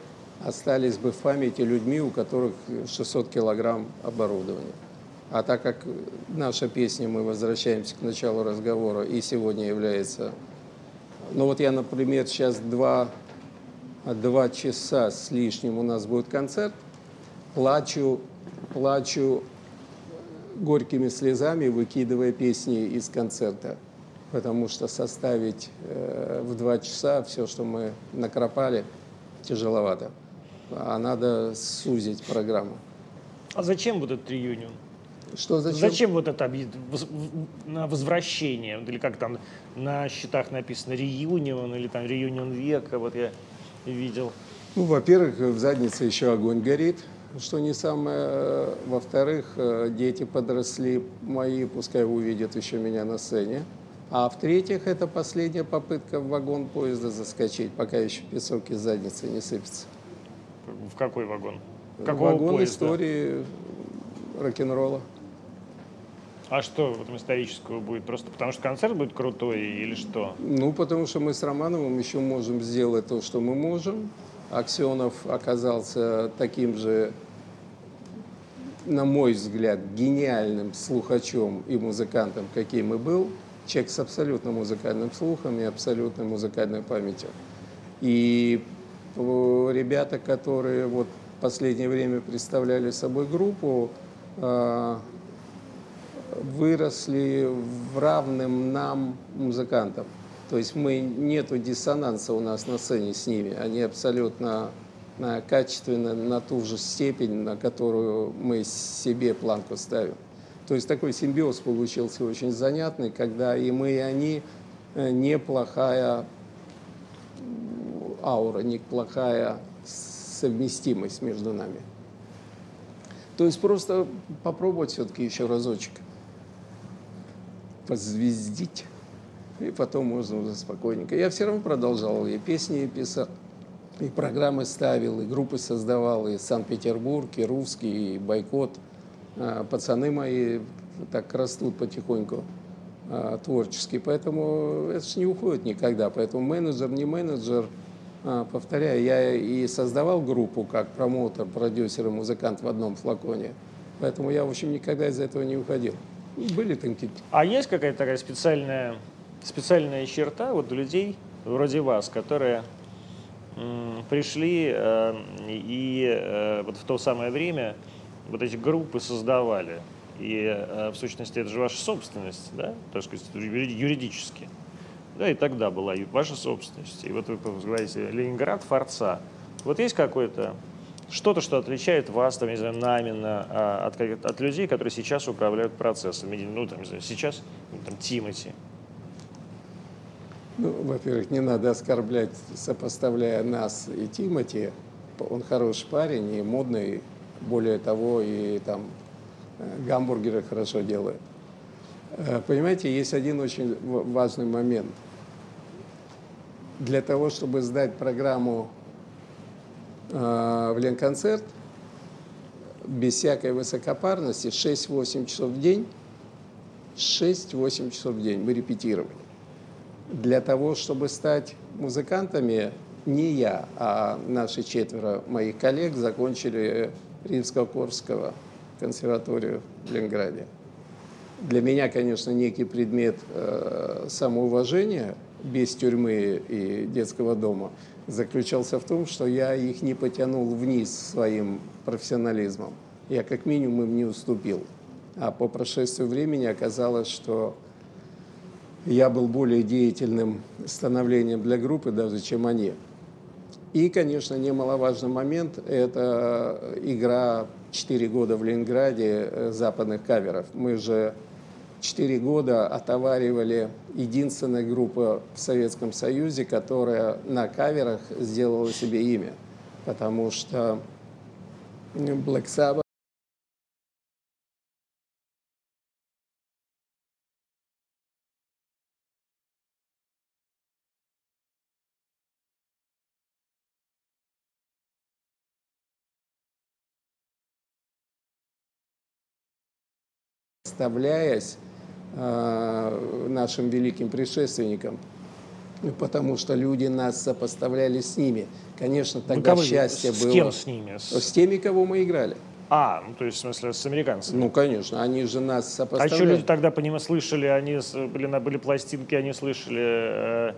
остались бы в памяти людьми, у которых 600 килограмм оборудования. А так как наша песня, мы возвращаемся к началу разговора, и сегодня является... Ну вот я, например, сейчас два, два часа с лишним у нас будет концерт, плачу, плачу горькими слезами, выкидывая песни из концерта. Потому что составить э, в два часа все, что мы накропали, тяжеловато. А надо сузить программу. А зачем вот этот реюнион? Что зачем? Зачем, вот это на возвращение? Или как там на счетах написано реюнион или там реюнион века, вот я видел. Ну, во-первых, в заднице еще огонь горит, что не самое. Во-вторых, э, дети подросли мои, пускай увидят еще меня на сцене. А в-третьих, это последняя попытка в вагон поезда заскочить, пока еще песок из задницы не сыпется. В какой вагон? Какого вагон поезда? истории рок-н-ролла. А что в этом исторического будет? Просто потому что концерт будет крутой или что? Ну, потому что мы с Романовым еще можем сделать то, что мы можем. Аксенов оказался таким же, на мой взгляд, гениальным слухачом и музыкантом, каким и был. Человек с абсолютно музыкальным слухом и абсолютной музыкальной памятью. И ребята, которые вот в последнее время представляли собой группу, э, выросли в равным нам музыкантам. То есть мы нету диссонанса у нас на сцене с ними. Они абсолютно на качественно на ту же степень, на которую мы себе планку ставим. То есть такой симбиоз получился очень занятный, когда и мы, и они э, неплохая аура, неплохая совместимость между нами. То есть просто попробовать все-таки еще разочек позвездить, и потом можно уже спокойненько. Я все равно продолжал, и песни писал, и программы ставил, и группы создавал, и Санкт-Петербург, и Русский, и Бойкот. А, Пацаны мои так растут потихоньку а, творчески, поэтому это же не уходит никогда. Поэтому менеджер, не менеджер, а, повторяю, я и создавал группу как промоутер, продюсер и музыкант в одном флаконе. Поэтому я, в общем, никогда из этого не уходил. Были какие-то А есть какая-то такая специальная, специальная черта вот у людей вроде вас, которые пришли э, и э, вот в то самое время вот эти группы создавали. И э, в сущности это же ваша собственность, да, так сказать, юри- юридически. Да, и тогда была ваша собственность. И вот вы говорите, Ленинград, Форца. Вот есть какое-то что-то, что отличает вас, там, не знаю, Намина, от, от людей, которые сейчас управляют процессом. Ну, там, не знаю, сейчас, ну, там, Тимати. Ну, во-первых, не надо оскорблять, сопоставляя нас и Тимати. Он хороший парень и модный, более того, и там э, гамбургеры хорошо делает. Э, Понимаете, есть один очень важный момент. Для того, чтобы сдать программу э, в Ленконцерт, без всякой высокопарности, 6-8 часов в день, 6-8 часов в день мы репетировали для того, чтобы стать музыкантами, не я, а наши четверо моих коллег закончили Римско-Корского консерваторию в Ленинграде. Для меня, конечно, некий предмет э, самоуважения без тюрьмы и детского дома заключался в том, что я их не потянул вниз своим профессионализмом. Я как минимум им не уступил. А по прошествию времени оказалось, что я был более деятельным становлением для группы даже, чем они. И, конечно, немаловажный момент – это игра 4 года в Ленинграде западных каверов. Мы же 4 года отоваривали единственная группа в Советском Союзе, которая на каверах сделала себе имя. Потому что Black Sabbath оставляясь э, нашим великим предшественникам, потому что люди нас сопоставляли с ними. Конечно, тогда Вы счастье с было. С кем с ними? С... С теми, кого мы играли. А, ну, то есть, в смысле, с американцами? Ну, конечно, они же нас а сопоставляли. что люди тогда по ним слышали? Они были, на, были пластинки, они слышали э,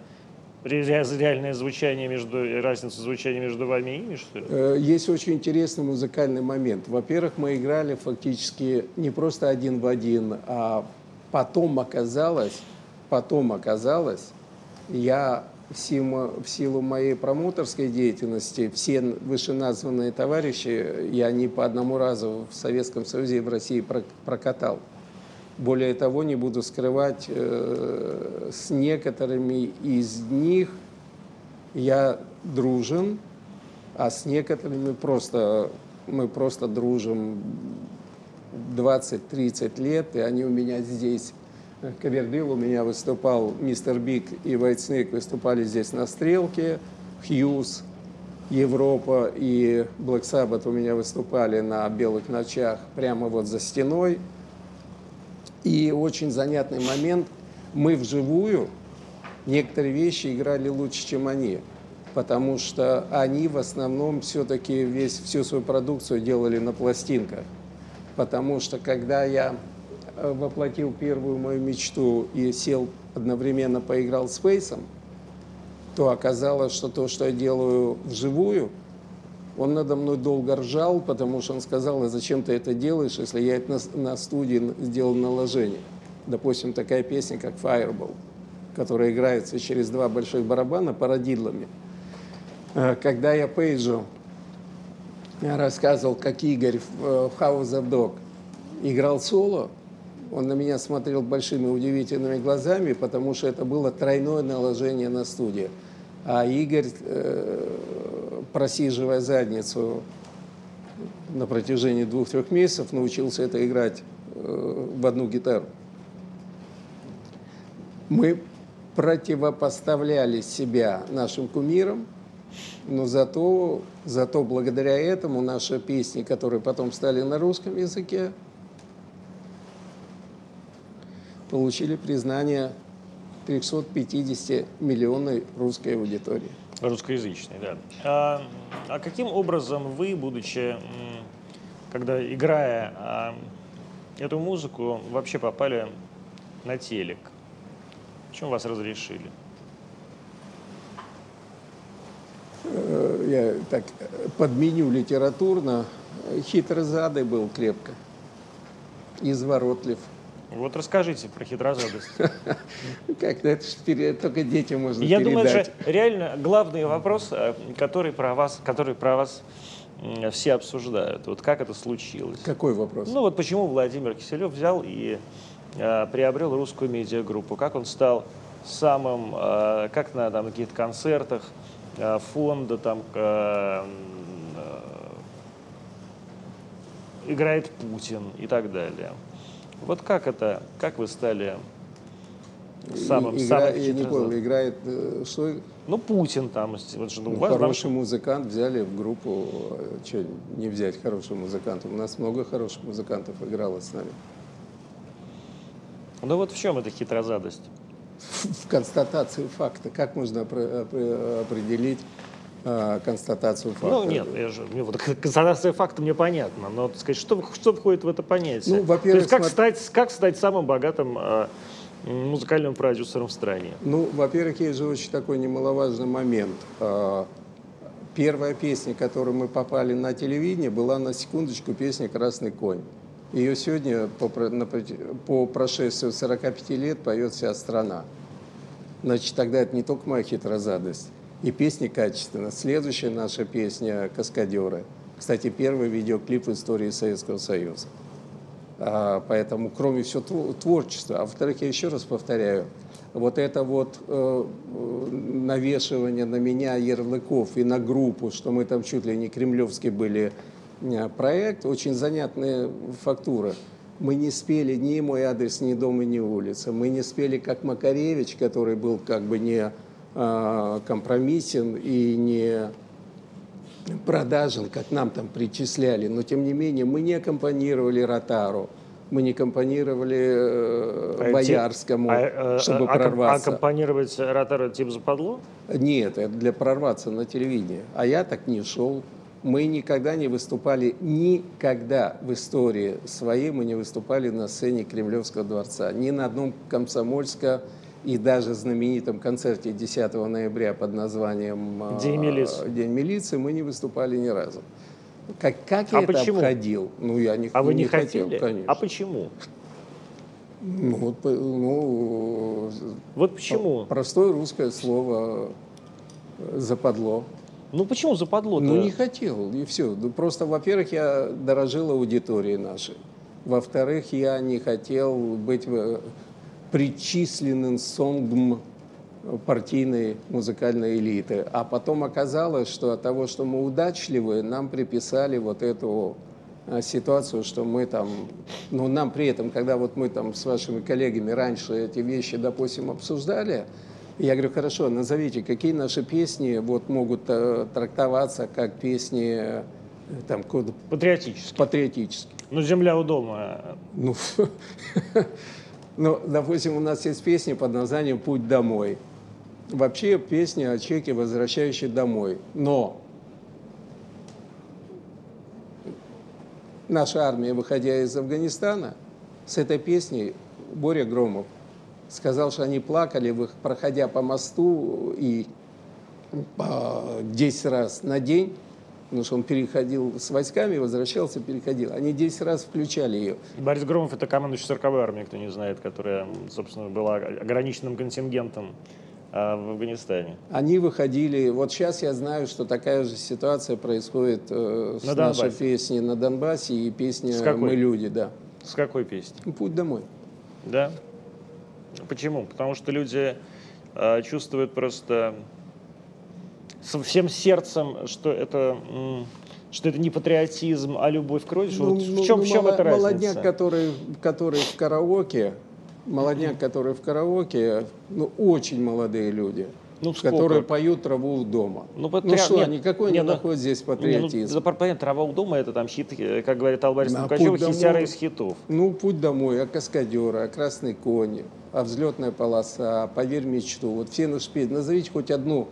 реальное звучание между, разницу звучания между вами и ими, что ли? Э, Есть очень интересный музыкальный момент. Во-первых, мы играли фактически не просто один в один, а потом оказалось, потом оказалось, я в силу, в силу моей промоутерской деятельности, все вышеназванные товарищи, я не по одному разу в Советском Союзе и в России про- прокатал. Более того, не буду скрывать, э, с некоторыми из них я дружен, а с некоторыми просто мы просто дружим 20-30 лет, и они у меня здесь. Кавердил у меня выступал, Мистер Биг и Вайтснейк выступали здесь на Стрелке, Хьюз, Европа и Black Sabbath у меня выступали на Белых ночах прямо вот за стеной. И очень занятный момент, мы вживую некоторые вещи играли лучше, чем они, потому что они в основном все-таки весь, всю свою продукцию делали на пластинках. Потому что когда я э, воплотил первую мою мечту и сел одновременно поиграл с Фейсом, то оказалось, что то, что я делаю вживую, он надо мной долго ржал, потому что он сказал, а зачем ты это делаешь, если я это на, на студии сделал наложение. Допустим, такая песня, как Fireball, которая играется через два больших барабана парадидлами. Э, Когда я Пейджу рассказывал, как Игорь э, в House of Dog играл соло, он на меня смотрел большими удивительными глазами, потому что это было тройное наложение на студию. А Игорь, э, просиживая задницу на протяжении двух-трех месяцев, научился это играть э, в одну гитару. Мы противопоставляли себя нашим кумирам, но зато, зато благодаря этому наши песни, которые потом стали на русском языке, получили признание 350 миллионной русской аудитории. Русскоязычный, да. А, а каким образом вы, будучи, когда играя а, эту музыку, вообще попали на телек? Почему вас разрешили? Э, Я так подменю литературно. Хитрозадый был крепко, изворотлив. Вот расскажите про хитрозадость. <laughs> Как-то это ж пере- только детям можно Я думаю, это реально главный вопрос, э, который про вас, который про вас все обсуждают. Вот как это случилось? Какой вопрос? Ну вот почему Владимир Киселев взял и э, приобрел русскую медиагруппу? Как он стал самым, э, как на там, каких-то концертах фонда там играет Путин и так далее. Вот как это, как вы стали самым, И- самым игра- Я не понял, играет э, что? Ну, Путин там, вот же, ну, Ну, вас там хороший музыкант взяли в группу. Что не взять хорошего музыканта? У нас много хороших музыкантов играло с нами. Ну вот в чем эта хитрозадость? <laughs> В констатации факта. Как можно опре- опре- определить а, констатацию факта? Ну нет, я же, мне вот <laughs> констатация факта мне понятна, но так сказать, что, что входит в это понятие? Ну, во-первых, То есть как, смо- стать, как стать самым богатым э, музыкальным продюсером в стране? Ну, во-первых, есть же очень такой немаловажный момент. А, Первая песня, которую мы попали на телевидение, была на секундочку песня «Красный конь». Ее сегодня по, на по прошествию 45 лет поет вся страна. Значит, тогда это не только моя хитрозадость. И песня качественная. Следующая наша песня «Каскадеры». Кстати, первый видеоклип в истории Советского Союза. А, поэтому, кроме всего тво- творчества, а во-вторых, я еще раз повторяю, вот это вот э, навешивание на меня ярлыков и на группу, что мы там чуть ли не кремлевский были э, проект, очень занятная фактура. Мы не спели ни мой адрес, ни дом и ни улица. Мы не спели как Макаревич, который был как бы не компромиссен и не продажен, как нам там причисляли, но тем не менее мы не аккомпанировали Ротару, Мы не компонировали э, а Боярскому, а, э, чтобы а, прорваться. А компонировать ротару типа западло? Нет, это для прорваться на телевидение. А я так не шел. Мы никогда не выступали, никогда в истории своей мы не выступали на сцене Кремлевского дворца. Ни на одном комсомольско и даже знаменитом концерте 10 ноября под названием э, День милиции, День милиции мы не выступали ни разу. Как, как я а это почему? обходил? Ну, я не, а вы не, не хотел, хотели? конечно. А почему? Ну, вот, ну, вот почему? Простое русское слово западло. Ну почему западло? -то? Ну не хотел, и все. Ну, просто, во-первых, я дорожил аудиторией нашей. Во-вторых, я не хотел быть э, причисленным сонгм партийной музыкальной элиты. А потом оказалось, что от того, что мы удачливые, нам приписали вот эту э, ситуацию, что мы там, ну нам при этом, когда вот мы там с вашими коллегами раньше эти вещи, допустим, обсуждали, я говорю, хорошо, назовите, какие наши песни вот могут э, трактоваться как песни э, там, код... патриотические. патриотические. Ну, «Земля у дома». Ну, <laughs> ну, допустим, у нас есть песни под названием «Путь домой». Вообще песня о человеке, возвращающей домой. Но наша армия, выходя из Афганистана, с этой песней Боря Громов сказал, что они плакали, проходя по мосту и по 10 раз на день, потому что он переходил с войсками, возвращался, переходил. Они 10 раз включали ее. Борис Громов – это командующий 40-й армии, кто не знает, которая, собственно, была ограниченным контингентом а, в Афганистане. Они выходили, вот сейчас я знаю, что такая же ситуация происходит э, с на нашей песней на Донбассе и песня «Мы люди», да. С какой песни? «Путь домой». Да? Почему? Потому что люди э, чувствуют просто всем сердцем, что это, что это не патриотизм, а любовь к родине. Ну, вот ну, в чем, ну, в чем мало, эта разница? Молодняк, который, который в караоке, молодняк, который в караоке, ну, очень молодые люди. Ну, которые поют траву у дома. Ну, патри... ну что, нет, никакой нет, не находит здесь патриотизм. Ну, понятно, трава у дома это там хит, как говорит Албарис а Мукачев, хитяра из хитов. Ну, путь домой, а каскадера, а красный конь, а взлетная полоса, поверь мечту. Вот все наши песни. Назовите хоть одну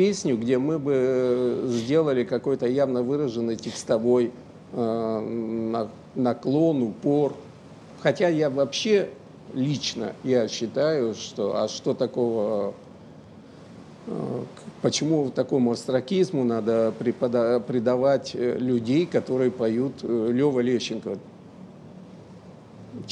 песню, где мы бы э, сделали какой-то явно выраженный текстовой э, наклон, упор. Хотя я вообще лично я считаю, что а что такого Э, почему такому астракизму надо преподавать э, людей, которые поют э, Лева Лещенко?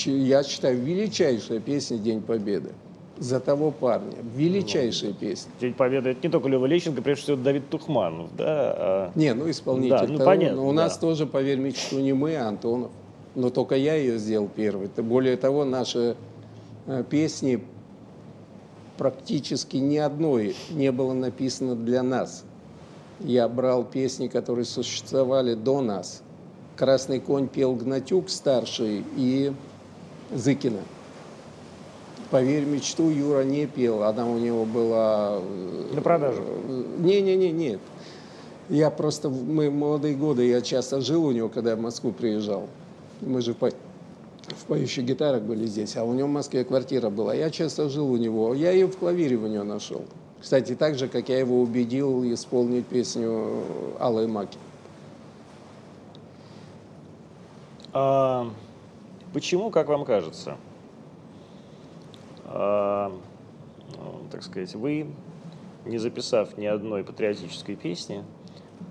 Я считаю, величайшая песня «День Победы» за того парня. Величайшая ну, песня. День Победы это не только Лева Лещенко, прежде всего Давид Тухманов, да? А... Не, ну исполнитель. Да, ну, того, понятно, но у да. нас тоже, поверь мечту, не мы, а Антонов. Но только я ее сделал первый. Более того, наши песни практически ни одной не было написано для нас. Я брал песни, которые существовали до нас. «Красный конь» пел Гнатюк старший и Зыкина. «Поверь мечту» Юра не пел, она у него была... Э, На продажу? Не-не-не, нет. Я просто, мы молодые годы, я часто жил у него, когда я в Москву приезжал. Мы же в поющих гитарах были здесь, а у него в Москве квартира была. Я часто жил у него, я ее в клавире у него нашел. Кстати, так же, как я его убедил исполнить песню Аллы Маки. А, почему, как вам кажется, так сказать, вы, не записав ни одной патриотической песни,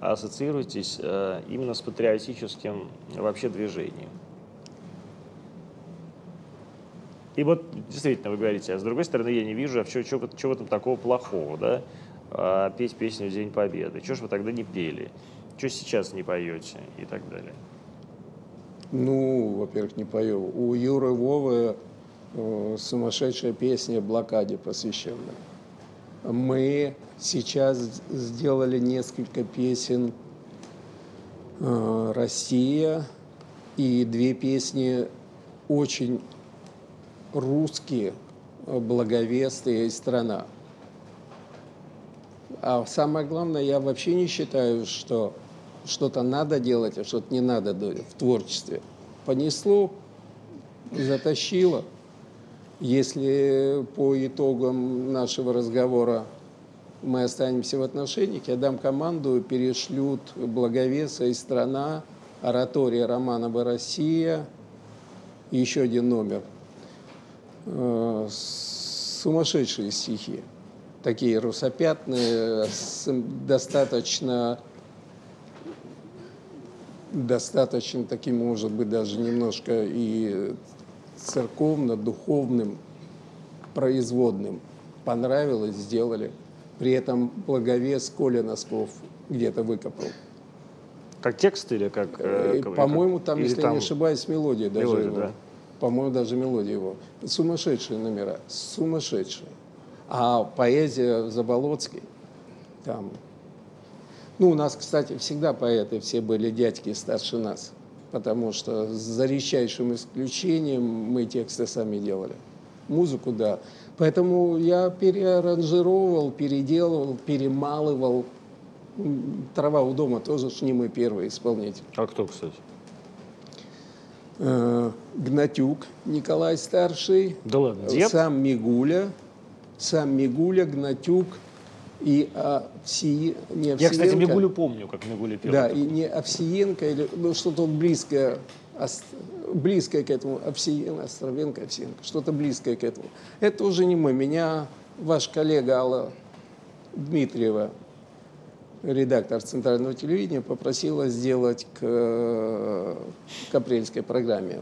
ассоциируетесь а, именно с патриотическим вообще движением? И вот действительно вы говорите, а с другой стороны я не вижу, а что в этом такого плохого, да? А, петь песню «День Победы». Чего ж вы тогда не пели? Что сейчас не поете? И так далее. Ну, во-первых, не пою. У Юры Вовы э, сумасшедшая песня «Блокаде» посвященная. Мы сейчас сделали несколько песен э, «Россия» и две песни очень русские благовесты и страна. А самое главное, я вообще не считаю, что что-то надо делать, а что-то не надо в творчестве. Понесло, затащило. Если по итогам нашего разговора мы останемся в отношениях, я дам команду, перешлют Благовеса и страна, оратория Романова «Россия», и еще один номер. Э, сумасшедшие стихи, такие русопятные, достаточно достаточно таким, может быть, даже немножко и церковно-духовным производным. Понравилось, сделали. При этом благовес Коля Носков где-то выкопал. Как текст или как... Э, э По-моему, там, если там... не ошибаюсь, мелодия даже мелодия, его. Да? По-моему, даже мелодия его. Сумасшедшие номера, сумасшедшие. А поэзия Заболоцкий, там... Ну, у нас, кстати, всегда поэты все были дядьки старше нас потому что за редчайшим исключением мы тексты сами делали. Музыку, да. Поэтому я переаранжировал, переделывал, перемалывал. Трава у дома тоже ж не мы первые исполнители. А кто, кстати? Э, Гнатюк Николай Старший. Да ладно, дед? Сам Мигуля. Сам Мигуля, Гнатюк – и а, Овси... не Овсиенко. Я, кстати, Мигулю помню, как Мигуля пел. Да, и не Овсиенко, или ну, что-то близкое, близкое к этому, Овсиенко, Островенко, Овсиенко, что-то близкое к этому. Это уже не мы. Меня ваш коллега Алла Дмитриева, редактор Центрального телевидения, попросила сделать к, к апрельской программе.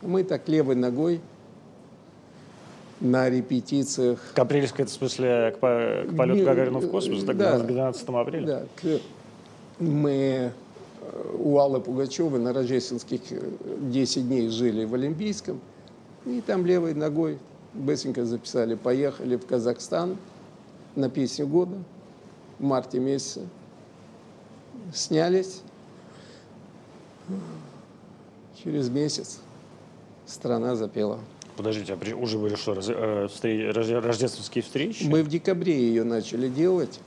Мы так левой ногой на репетициях. Капрельская, это в смысле к, к полету Гагарина в космос, так да, 12 апреля? Да, к, мы э, у Аллы Пугачевой на рождественских 10 э, дней жили в Олимпийском, и там левой ногой быстренько записали, поехали в Казахстан на песню года в марте месяце, снялись, через месяц страна запела. Подождите, а уже были что, раз, э, встреч, рождественские встречи? Мы в декабре ее начали делать.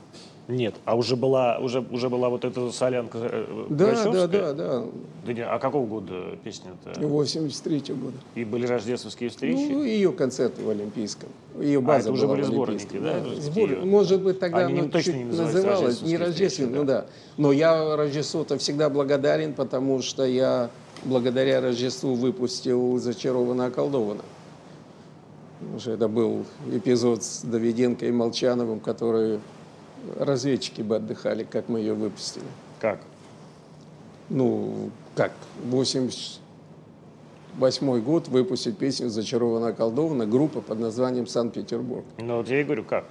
Нет, а уже была, уже, уже была вот эта солянка э, Да, да, да, да. да а какого года песня-то? 83-го года. И были рождественские встречи? Ну, ее концерты в Олимпийском. Ее база а, это уже была были сборники, да? да Сбор... Ее... Может быть, тогда Они оно точно чуть не называлось не рождественским, да. ну да. Но я Рождеству-то всегда благодарен, потому что я благодаря Рождеству выпустил «Зачарованно околдовано». Потому что это был эпизод с Давиденко и Молчановым, которые разведчики бы отдыхали, как мы ее выпустили. Как? Ну, как? 88 год выпустить песню «Зачарованно околдована» группа под названием «Санкт-Петербург». Ну, вот я и говорю, как?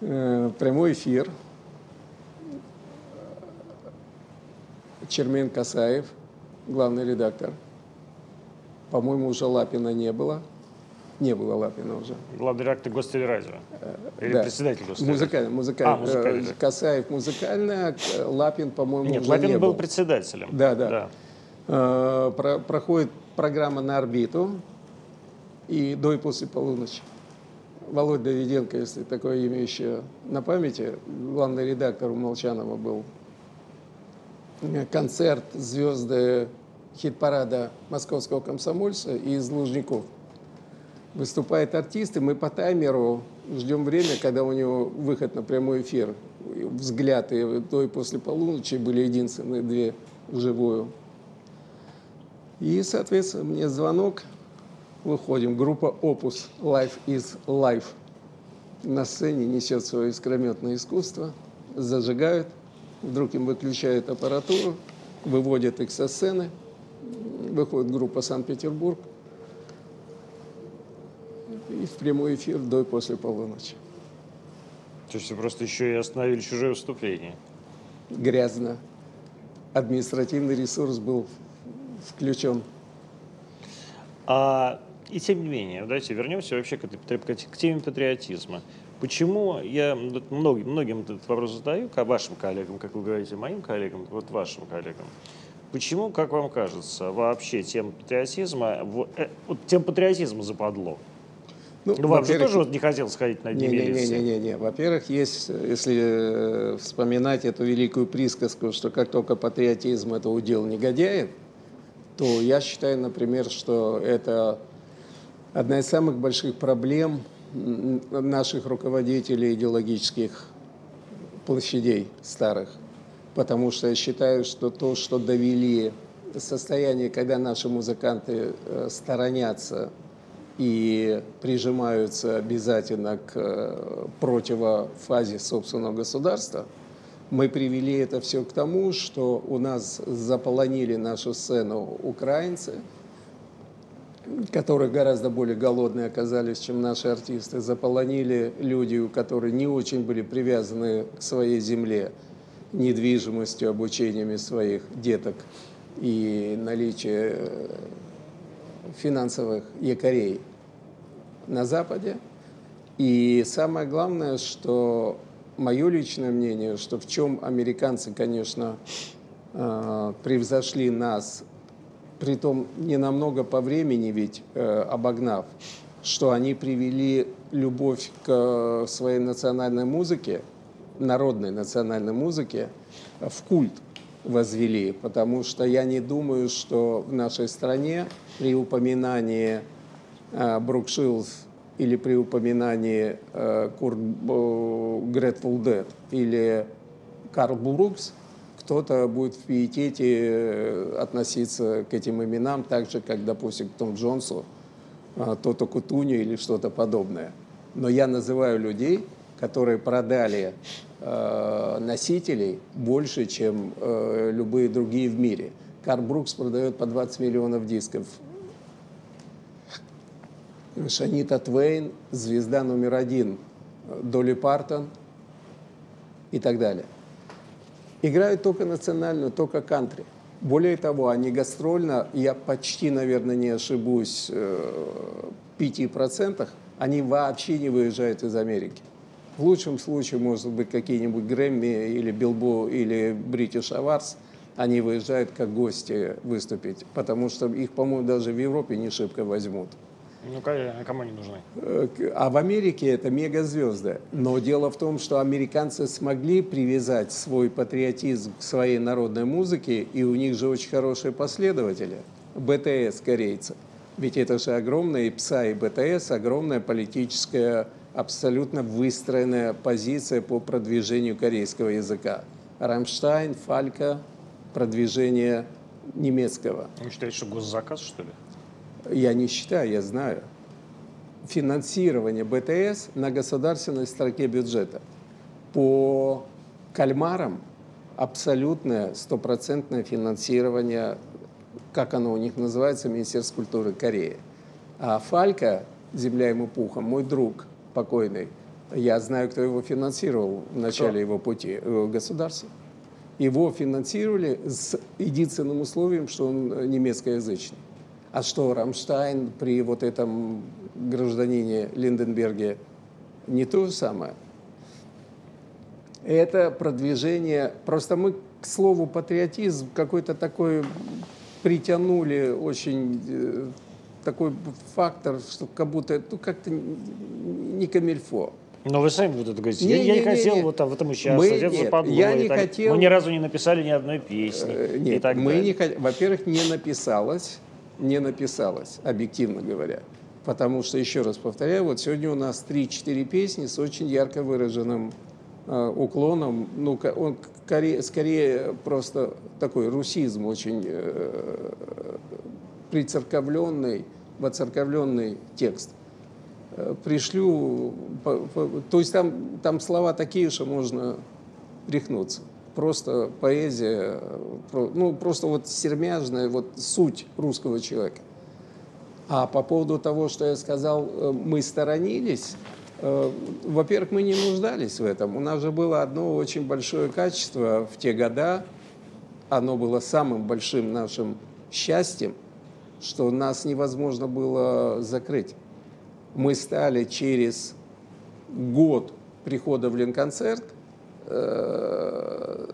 Э, прямой эфир. Чермен Касаев, главный редактор. По-моему, уже Лапина не было. Не было Лапина уже. Главный редактор Гостелерадио? Или да. председатель Гостелерадио? Музыкальный. музыкальный. А, музыкальный. Э, Касаев музыкальная, Лапин, по-моему, Нет, уже Лапин не был, был председателем. Да, да. да. Э, про, проходит программа на орбиту и до и после полуночи. Володя Давиденко, если такое имя еще на памяти, главный редактор у Молчанова был. Концерт «Звезды» хит-парада московского комсомольца из Лужников – выступает артист, и мы по таймеру ждем время, когда у него выход на прямой эфир. Взгляд и до и после полуночи были единственные две вживую. И, соответственно, мне звонок, выходим, группа Opus Life is Life. На сцене несет свое искрометное искусство, зажигают, вдруг им выключают аппаратуру, выводят их со сцены, выходит группа Санкт-Петербург, и в прямой эфир до и после полуночи. То есть вы просто еще и остановили чужое выступление? Грязно. Административный ресурс был включен. А, и тем не менее, давайте вернемся вообще к, к теме патриотизма. Почему я многим, многим этот вопрос задаю, к вашим коллегам, как вы говорите, моим коллегам, вот вашим коллегам. Почему, как вам кажется, вообще тем патриотизма, э, вот, тем патриотизма западло? Ну, ну вам же тоже вот не хотел сходить на Дни не, не, не, не, не. Во-первых, есть, если э, вспоминать эту великую присказку, что как только патриотизм – это удел негодяев, то я считаю, например, что это одна из самых больших проблем наших руководителей идеологических площадей старых. Потому что я считаю, что то, что довели состояние, когда наши музыканты э, сторонятся и прижимаются обязательно к э, противофазе собственного государства, мы привели это все к тому, что у нас заполонили нашу сцену украинцы, которые гораздо более голодные оказались, чем наши артисты, заполонили люди, которые не очень были привязаны к своей земле, недвижимостью, обучениями своих деток и наличие э, финансовых якорей на Западе. И самое главное, что мое личное мнение, что в чем американцы, конечно, э, превзошли нас, при том не намного по времени ведь э, обогнав, что они привели любовь к своей национальной музыке, народной национальной музыке, в культ возвели, потому что я не думаю, что в нашей стране при упоминании э, или при упоминании э, Дед или Карл Брукс кто-то будет в пиетете э, относиться к этим именам так же, как, допустим, к Том Джонсу, э, Тото Кутуню или что-то подобное. Но я называю людей, которые продали э, носителей больше, чем э, любые другие в мире. Карл Брукс продает по 20 миллионов дисков. Шанита Твейн, звезда номер один, Долли Партон и так далее. Играют только национальную, только кантри. Более того, они гастрольно, я почти, наверное, не ошибусь, э, в 5%, они вообще не выезжают из Америки. В лучшем случае, может быть, какие-нибудь Грэмми или Билбо или British Awards, они выезжают как гости выступить, потому что их, по-моему, даже в Европе не шибко возьмут. Ну, кому они нужны? Э, а в Америке это мегазвезды. Но дело в том, что американцы смогли привязать свой патриотизм к своей народной музыке, и у них же очень хорошие последователи. БТС корейцы. Ведь это же огромная и ПСА, и БТС, огромная политическая абсолютно выстроенная позиция по продвижению корейского языка. Рамштайн, Фалька, продвижение немецкого. Вы считаете, что госзаказ, что ли? Я не считаю, я знаю. Финансирование БТС на государственной строке бюджета. По кальмарам абсолютное стопроцентное финансирование, как оно у них называется, Министерство культуры Кореи. А Фалька, земля ему пухом, мой друг – покойный, я знаю, кто его финансировал в начале кто? его пути, э, государство. Его финансировали с единственным условием, что он немецкоязычный. А что, Рамштайн при вот этом гражданине Линденберге не то же самое? Это продвижение, просто мы к слову патриотизм какой-то такой притянули очень э, такой фактор, что как будто ну, как-то не камильфо. Но вы сами вот это говорите. Не, я, не, я не хотел не, вот там в этом участвовать. Мы, нет, я не так. хотел... Мы ни разу не написали ни одной песни. Э, нет, и так мы далее. не Во-первых, не написалось, не написалось, объективно говоря. Потому что, еще раз повторяю, вот сегодня у нас 3-4 песни с очень ярко выраженным э, уклоном. Ну, он скорее, скорее просто такой русизм очень э, прицерковленный, воцерковленный текст. Э, пришлю, то есть там, там слова такие, что можно рехнуться. Просто поэзия, ну просто вот сермяжная, вот суть русского человека. А по поводу того, что я сказал, э, мы сторонились, э, во-первых, мы не нуждались в этом. У нас же было одно очень большое качество в те года, оно было самым большим нашим счастьем, что нас невозможно было закрыть. Мы стали через год прихода в Ленконцерт э,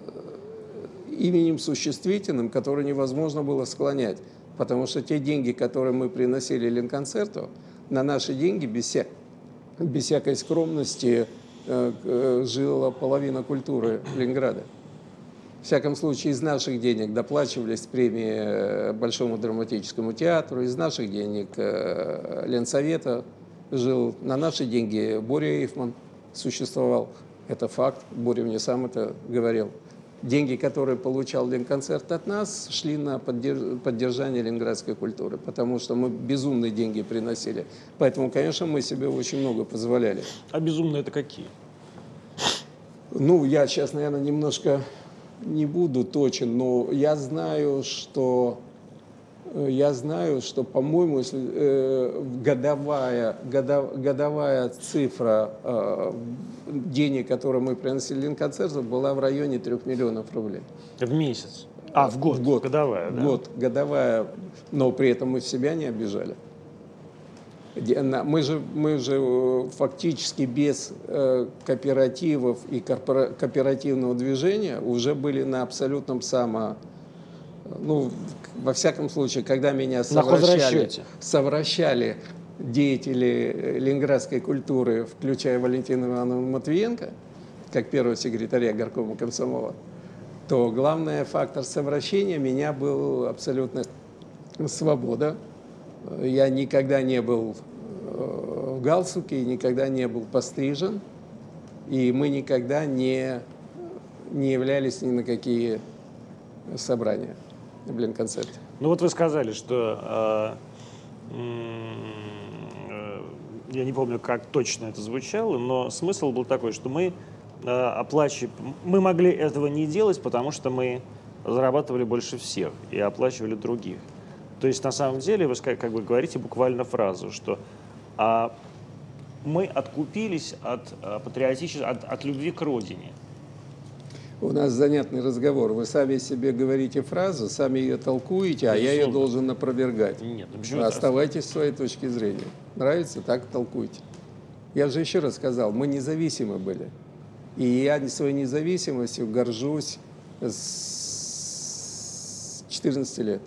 именем существительным, который невозможно было склонять. Потому что те деньги, которые мы приносили Ленконцерту, на наши деньги без, вся, без всякой скромности э, э, жила половина культуры Ленинграда. В всяком случае, из наших денег доплачивались премии э, Большому драматическому театру, из наших денег э, Ленсовета жил, на наши деньги Боря Эйфман существовал. Это факт, Боря мне сам это говорил. Деньги, которые получал Ленконцерт от нас, шли на поддержание ленинградской культуры, потому что мы безумные деньги приносили. Поэтому, конечно, мы себе очень много позволяли. А безумные это какие? Ну, я сейчас, наверное, немножко не буду точен, но я знаю, что э, я знаю, что, по-моему, если э, годовая, годов, годовая цифра э, денег, которые мы приносили Ленконцерту, была в районе 3 миллионов рублей. В месяц? А, в год? В год. Годовая, да? В год, годовая, но при этом мы себя не обижали. Мы же, мы же э, фактически без э, кооперативов и кооперативного движения уже были на абсолютном само... Ну, во всяком случае, когда меня совращали, совращали деятели э, ленинградской культуры, включая Валентина Ивановну Матвиенко, как первого секретаря горкома комсомола, то главный фактор совращения меня был абсолютно свобода. Я никогда не был э, в галстуке, никогда не был пострижен, и мы никогда не, не являлись ни на какие собрания в Ленконцерте. Ну вот вы сказали, что э, я не помню, как точно это звучало, но смысл был такой, что мы э, оплачивали, мы могли этого не делать, потому что мы зарабатывали больше всех и оплачивали других. То есть на самом деле вы как бы говорите буквально фразу, что а, мы откупились от, а, патриотической, от, от любви к родине. У нас занятный разговор. Вы сами себе говорите фразу, сами ее толкуете, а я ее должен опровергать. Нет, ну почему Оставайтесь в своей точке зрения. Нравится? Так толкуйте. Я же еще раз сказал, мы независимы были. И я своей независимостью горжусь с 14 лет.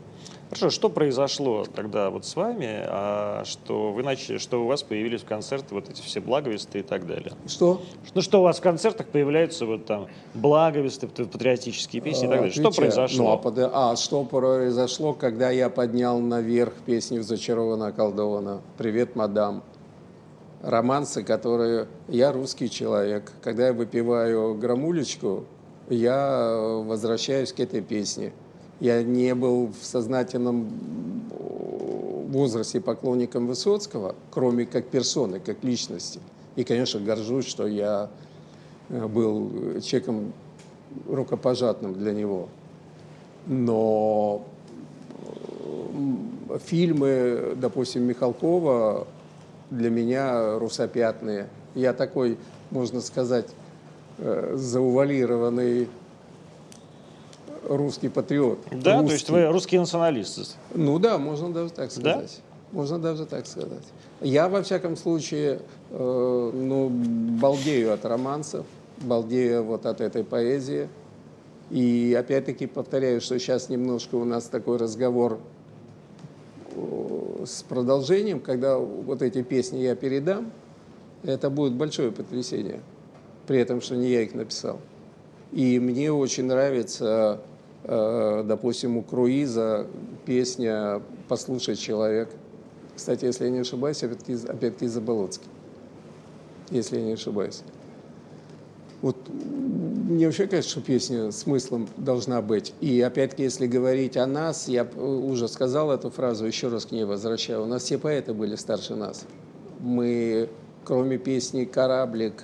Хорошо, что произошло тогда вот с вами, а, что вы начали, что у вас появились в концерты вот эти все благовесты и так далее? Что? Ну что у вас в концертах появляются вот там благовесты, патриотические песни и так далее? Что произошло? Ну, а, а что произошло, когда я поднял наверх песню «Зачарована, околдована», «Привет, мадам», романсы, которые... Я русский человек. Когда я выпиваю грамулечку, я возвращаюсь к этой песне – я не был в сознательном возрасте поклонником Высоцкого, кроме как персоны, как личности. И, конечно, горжусь, что я э, был человеком рукопожатным для него. Но э, фильмы, допустим, Михалкова для меня русопятные. Я такой, можно сказать, э, заувалированный русский патриот. Да, русский. то есть вы русский националист. Ну да, можно даже так сказать. Да? Можно даже так сказать. Я, во всяком случае, э, ну, балдею от романсов, балдею вот от этой поэзии. И опять-таки повторяю, что сейчас немножко у нас такой разговор с продолжением, когда вот эти песни я передам, это будет большое потрясение, при этом, что не я их написал. И мне очень нравится допустим, у Круиза песня «Послушай человек». Кстати, если я не ошибаюсь, опять-таки, опять-таки Заболоцкий. Если я не ошибаюсь. Вот мне вообще кажется, что песня смыслом должна быть. И опять-таки, если говорить о нас, я уже сказал эту фразу, еще раз к ней возвращаю. У нас все поэты были старше нас. Мы, кроме песни «Кораблик»,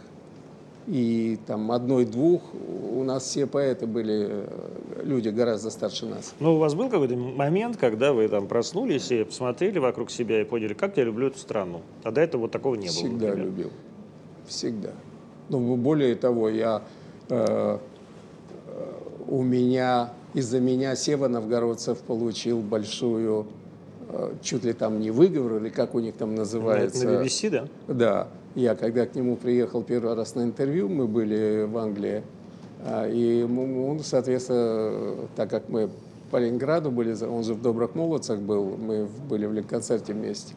и там одной-двух у нас все поэты были э, люди гораздо старше нас. Ну, у вас был какой-то момент, когда вы там проснулись и посмотрели вокруг себя и поняли, как я люблю эту страну? А до этого вот такого не Всегда было. Всегда любил. Всегда. Ну, более того, я э, э, у меня из-за меня Сева Новгородцев получил большую э, чуть ли там не выговор, или как у них там называется. На, на BBC, да? Да. Я когда к нему приехал первый раз на интервью, мы были в Англии, а, и он, соответственно, так как мы по Ленинграду были, он же в Добрых Молодцах был, мы были в концерте вместе.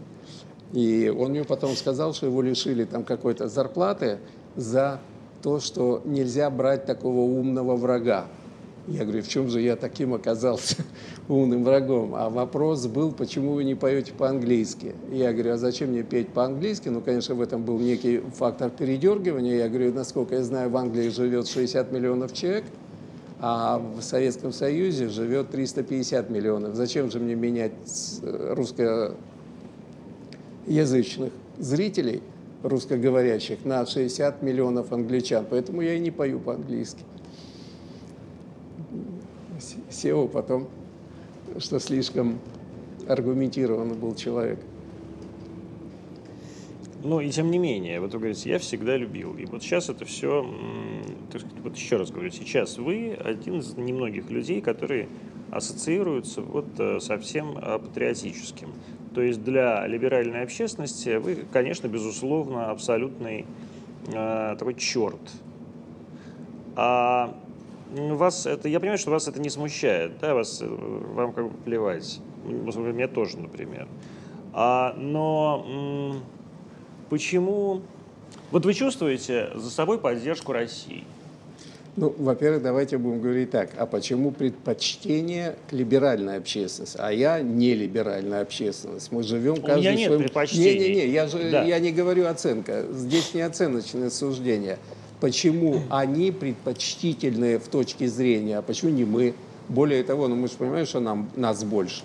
И он мне потом сказал, что его лишили там какой-то зарплаты за то, что нельзя брать такого умного врага. Я говорю, в чем же я таким оказался <laughs> умным врагом? А вопрос был, почему вы не поете по-английски? Я говорю, а зачем мне петь по-английски? Ну, конечно, в этом был некий фактор передергивания. Я говорю, насколько я знаю, в Англии живет 60 миллионов человек, а в Советском Союзе живет 350 миллионов. Зачем же мне менять э, русскоязычных зрителей, русскоговорящих, на 60 миллионов англичан? Поэтому я и не пою по-английски. SEO потом, что слишком аргументированный был человек. Ну и тем не менее, вот вы говорите, я всегда любил. И вот сейчас это все, так сказать, вот еще раз говорю, сейчас вы один из немногих людей, которые ассоциируются вот э, со всем э, патриотическим. То есть для либеральной общественности вы, конечно, безусловно, абсолютный э, такой черт. А вас это, я понимаю, что вас это не смущает, да, вас, э, вам как бы плевать. Мне тоже, например. А, но почему... Вот вы чувствуете за собой поддержку России? Ну, во-первых, давайте будем говорить так. А почему предпочтение к либеральной общественности? А я не либеральная общественность. Мы живем каждый У меня нет своим... предпочтений. Не-не-не, я, же, да. я не говорю оценка. Здесь не оценочное суждение почему они предпочтительные в точке зрения, а почему не мы. Более того, ну мы же понимаем, что нам, нас больше.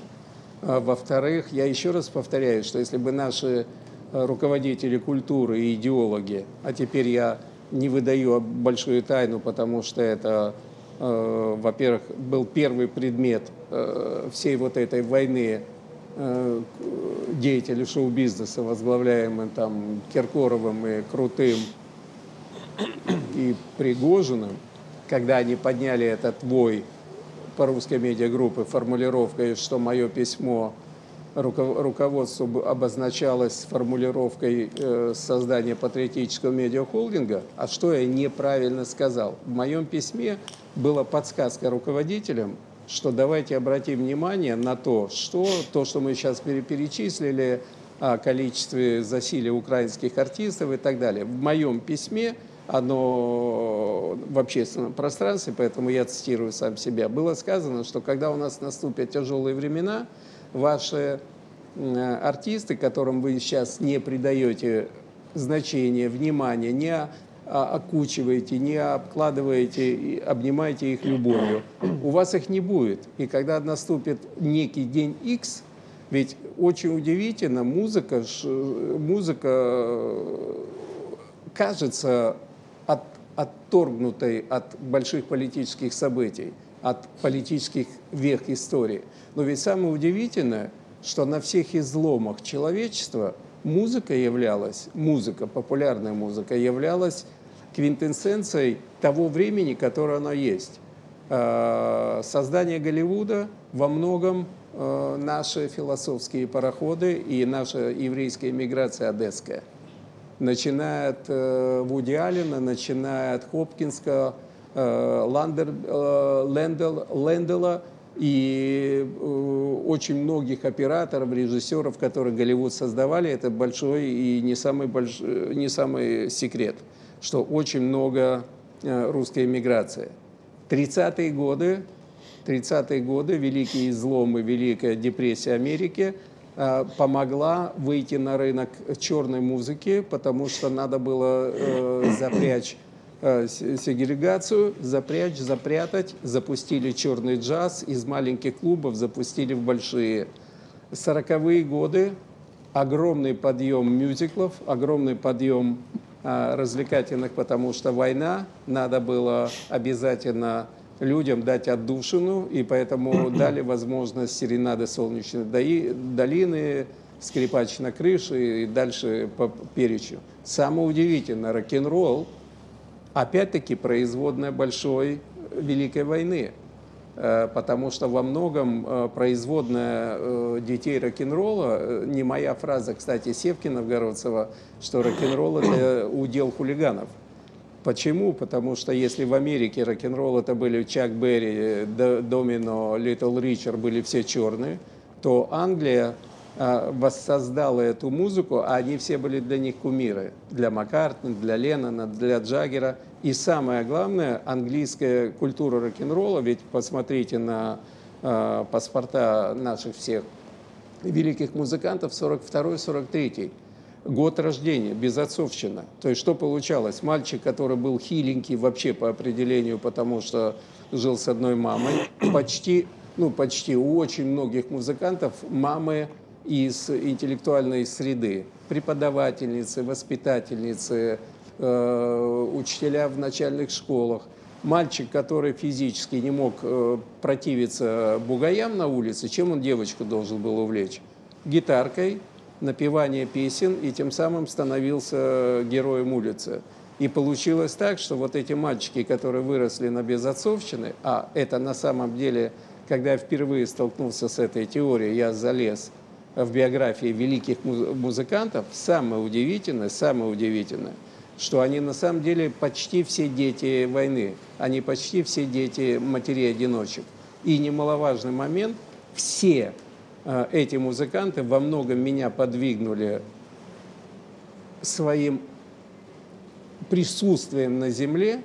А, во-вторых, я еще раз повторяю, что если бы наши э, руководители культуры и идеологи, а теперь я не выдаю большую тайну, потому что это, э, во-первых, был первый предмет э, всей вот этой войны э, деятелей шоу-бизнеса, возглавляемым там Киркоровым и Крутым, и Пригожиным, когда они подняли этот вой по русской медиагруппе формулировкой, что мое письмо руководству обозначалось формулировкой э, создания патриотического медиахолдинга, а что я неправильно сказал? В моем письме была подсказка руководителям, что давайте обратим внимание на то, что то, что мы сейчас перечислили, о количестве засилия украинских артистов и так далее. В моем письме оно в общественном пространстве, поэтому я цитирую сам себя, было сказано, что когда у нас наступят тяжелые времена, ваши артисты, которым вы сейчас не придаете значения, внимания, не окучиваете, не обкладываете, обнимаете их любовью, у вас их не будет. И когда наступит некий день X, ведь очень удивительно, музыка, музыка кажется от, отторгнутой от больших политических событий, от политических вех истории. Но ведь самое удивительное, что на всех изломах человечества музыка являлась, музыка, популярная музыка являлась квинтэссенцией того времени, которое оно есть. А, создание Голливуда во многом а, наши философские пароходы и наша еврейская миграция одесская – начиная от э, Вуди Аллена, начиная от Хопкинска, э, Ландер, э, Лендел, Лендела и очень многих операторов, режиссеров, которые Голливуд создавали, это большой и не самый, большой, не самый секрет, что очень много русской эмиграции. 30-е годы, 30-е годы, великие изломы, Великая депрессия Америки – Э, помогла выйти на рынок черной музыки, потому что надо было э, <coughs> запрячь э, сегрегацию, запрячь, запрятать. Запустили черный джаз из маленьких клубов, запустили в большие. Сороковые годы огромный подъем мюзиклов, огромный подъем э, развлекательных, потому что война, надо было обязательно людям дать отдушину, и поэтому <clears throat> дали возможность серенады солнечной долины, скрипач на крыше и дальше по перечу. Самое удивительное, рок-н-ролл, опять-таки, производная большой Великой войны, э, потому что во многом э, производная э, детей рок-н-ролла, не моя фраза, кстати, Севкина Новгородцева, что рок-н-ролл – это удел хулиганов – Почему? Потому что если в Америке рок-н-ролл это были Чак Берри, Домино, Литл Ричард были все черные, то Англия а, воссоздала эту музыку, а они все были для них кумиры. Для Маккартни, для Леннона, для Джаггера. И самое главное, английская культура рок-н-ролла, ведь посмотрите на э, паспорта наших всех великих музыкантов 42-43 год рождения, безотцовщина. То есть что получалось? Мальчик, который был хиленький вообще по определению, потому что жил с одной мамой, <coughs> почти, ну почти у очень многих музыкантов мамы из интеллектуальной среды. Преподавательницы, воспитательницы, э, учителя в начальных школах. Мальчик, который физически не мог э, противиться бугаям на улице, чем он девочку должен был увлечь? Гитаркой, напевание песен, и тем самым становился героем улицы. И получилось так, что вот эти мальчики, которые выросли на безотцовщины, а это на самом деле, когда я впервые столкнулся с этой теорией, я залез в биографии великих музыкантов, самое удивительное, самое удивительное, что они на самом деле почти все дети войны, они почти все дети матерей-одиночек. И немаловажный момент, все эти музыканты во многом меня подвигнули своим присутствием на земле.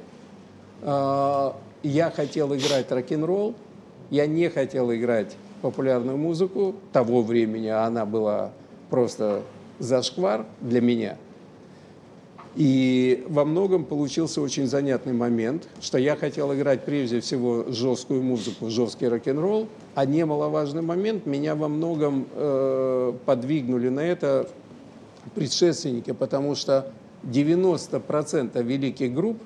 Э, я хотел играть рок-н-ролл, я не хотел играть популярную музыку того времени, а она была просто зашквар для меня. И во многом получился очень занятный момент, что я хотел играть прежде всего жесткую музыку, жесткий рок-н-ролл, а немаловажный момент, меня во многом э, подвигнули на это предшественники, потому что 90% великих групп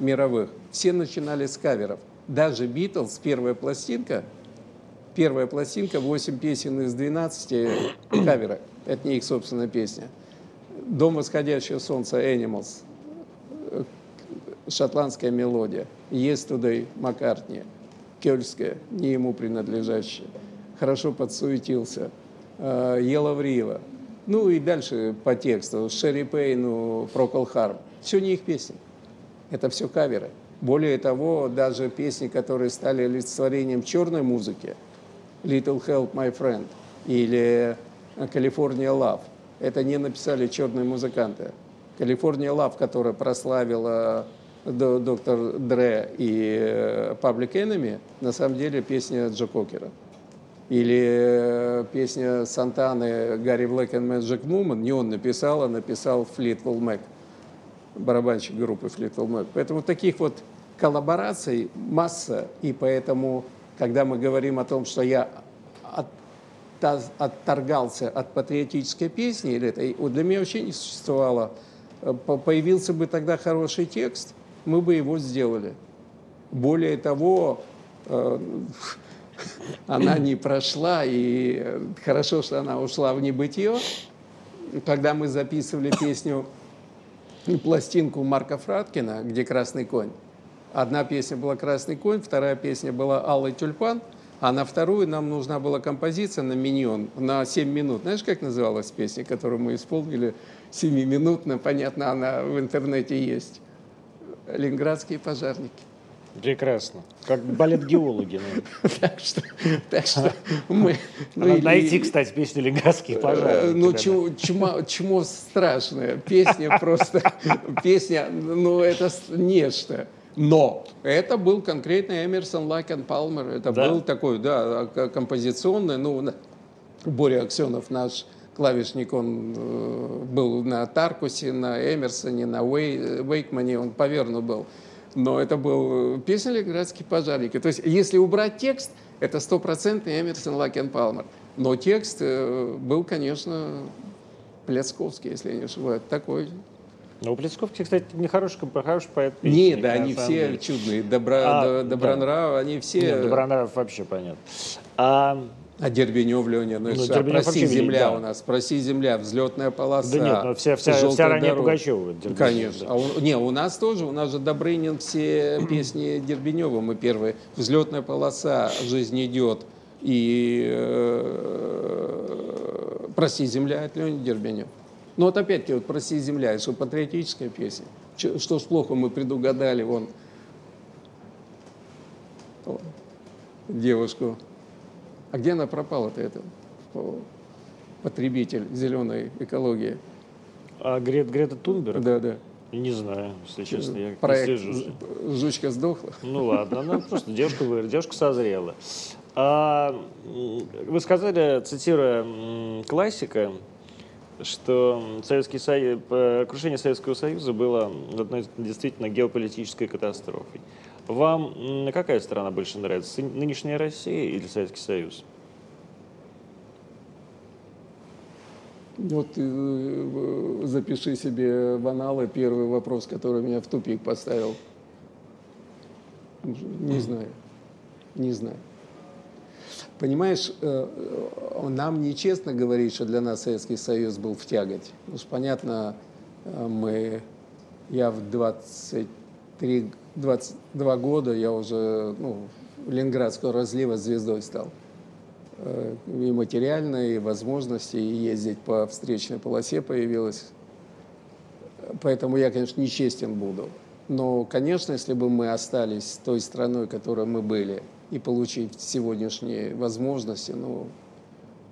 мировых все начинали с каверов. Даже Битлз, первая пластинка – Первая пластинка, 8 песен из 12 <clears throat> кавера. Это не их собственная песня. «Дом восходящего солнца» Animals, шотландская мелодия. «Yesterday» Маккартни, кельтская, не ему принадлежащая. Хорошо подсуетился. Ела Врива. Ну и дальше по тексту. Шерри Пейну, Прокол Харм. Все не их песни. Это все каверы. Более того, даже песни, которые стали олицетворением черной музыки – Little Help My Friend или California Love. Это не написали черные музыканты. California Love, которая прославила доктор Дре и Public Enemy, на самом деле песня Джо Кокера. Или песня Сантаны Гарри Блэк и Magic Woman, не он написал, а написал Флитвелл Мэк, барабанщик группы Флитвелл Мэк. Поэтому таких вот коллабораций масса, и поэтому когда мы говорим о том, что я от, отторгался от патриотической песни, или это, для меня вообще не существовало. Э, появился бы тогда хороший текст, мы бы его сделали. Более того, э, она не прошла, и хорошо, что она ушла в небытие. Когда мы записывали песню, пластинку Марка Фраткина, где «Красный конь», Одна песня была «Красный конь», вторая песня была «Алый тюльпан», а на вторую нам нужна была композиция на миньон на 7 минут. Знаешь, как называлась песня, которую мы исполнили 7-минутно? Понятно, она в интернете есть. «Ленинградские пожарники». Прекрасно. Как балет-геологи. <laughs> Так что, так что мы... Надо найти, кстати, песню «Ленинградские пожары». Ну, чмо страшное. Песня просто... Песня, ну, это нечто. Но это был конкретно Эмерсон Лакен Палмер. Это да? был такой, да, композиционный. Ну, Боря Аксенов, наш клавишник, он э, был на Таркусе, на Эмерсоне, на Уэй, Вейкмане, он поверну был. Но это был песня «Ленинградские пожарники». То есть, если убрать текст, это стопроцентный Эмерсон Лакен Палмер. Но текст э, был, конечно, Пляцковский, если я не ошибаюсь, такой ну, у Плесковки, кстати, не хороший, хороший поэт. Нет, да, они все деле. чудные. Добра, а, Добронрав, да. они все... Нет, Добронрав вообще понятно. А, а Дербенев, Леня, ну, ну а, проси земля да. у нас, проси земля, взлетная полоса. Да нет, но вся, вся, вся ранее Пугачева. Конечно. А у, не, у нас тоже, у нас же Добрынин все <clears throat> песни Дербенева мы первые. Взлетная полоса, жизнь идет. И э, проси земля от Лени Дербенева. Но вот опять-таки, вот «Прости, земля», это что, патриотическая песня? Что ж плохо мы предугадали, вон, девушку. А где она пропала-то, это? потребитель зеленой экологии. А Грет, Грета Тунберг? Да, да. Не знаю, если честно, я Проект не слежу. «Жучка сдохла». Ну ладно, она просто девушка девушка созрела. А, вы сказали, цитируя классика, что Советский Союз, крушение Советского Союза было одной действительно геополитической катастрофой. Вам какая страна больше нравится, нынешняя Россия или Советский Союз? Вот э, запиши себе в аналы первый вопрос, который меня в тупик поставил. Не знаю. Не знаю. Понимаешь, э, э, нам нечестно говорить, что для нас Советский Союз был в тяготе. Потому что, понятно, мы, я в 23, 22 года, я уже ну, Ленинградского разлива звездой стал. Э, и материальные возможности, и ездить по встречной полосе появилось. Поэтому я, конечно, нечестен буду. Но, конечно, если бы мы остались той страной, которой мы были, и получить сегодняшние возможности, ну,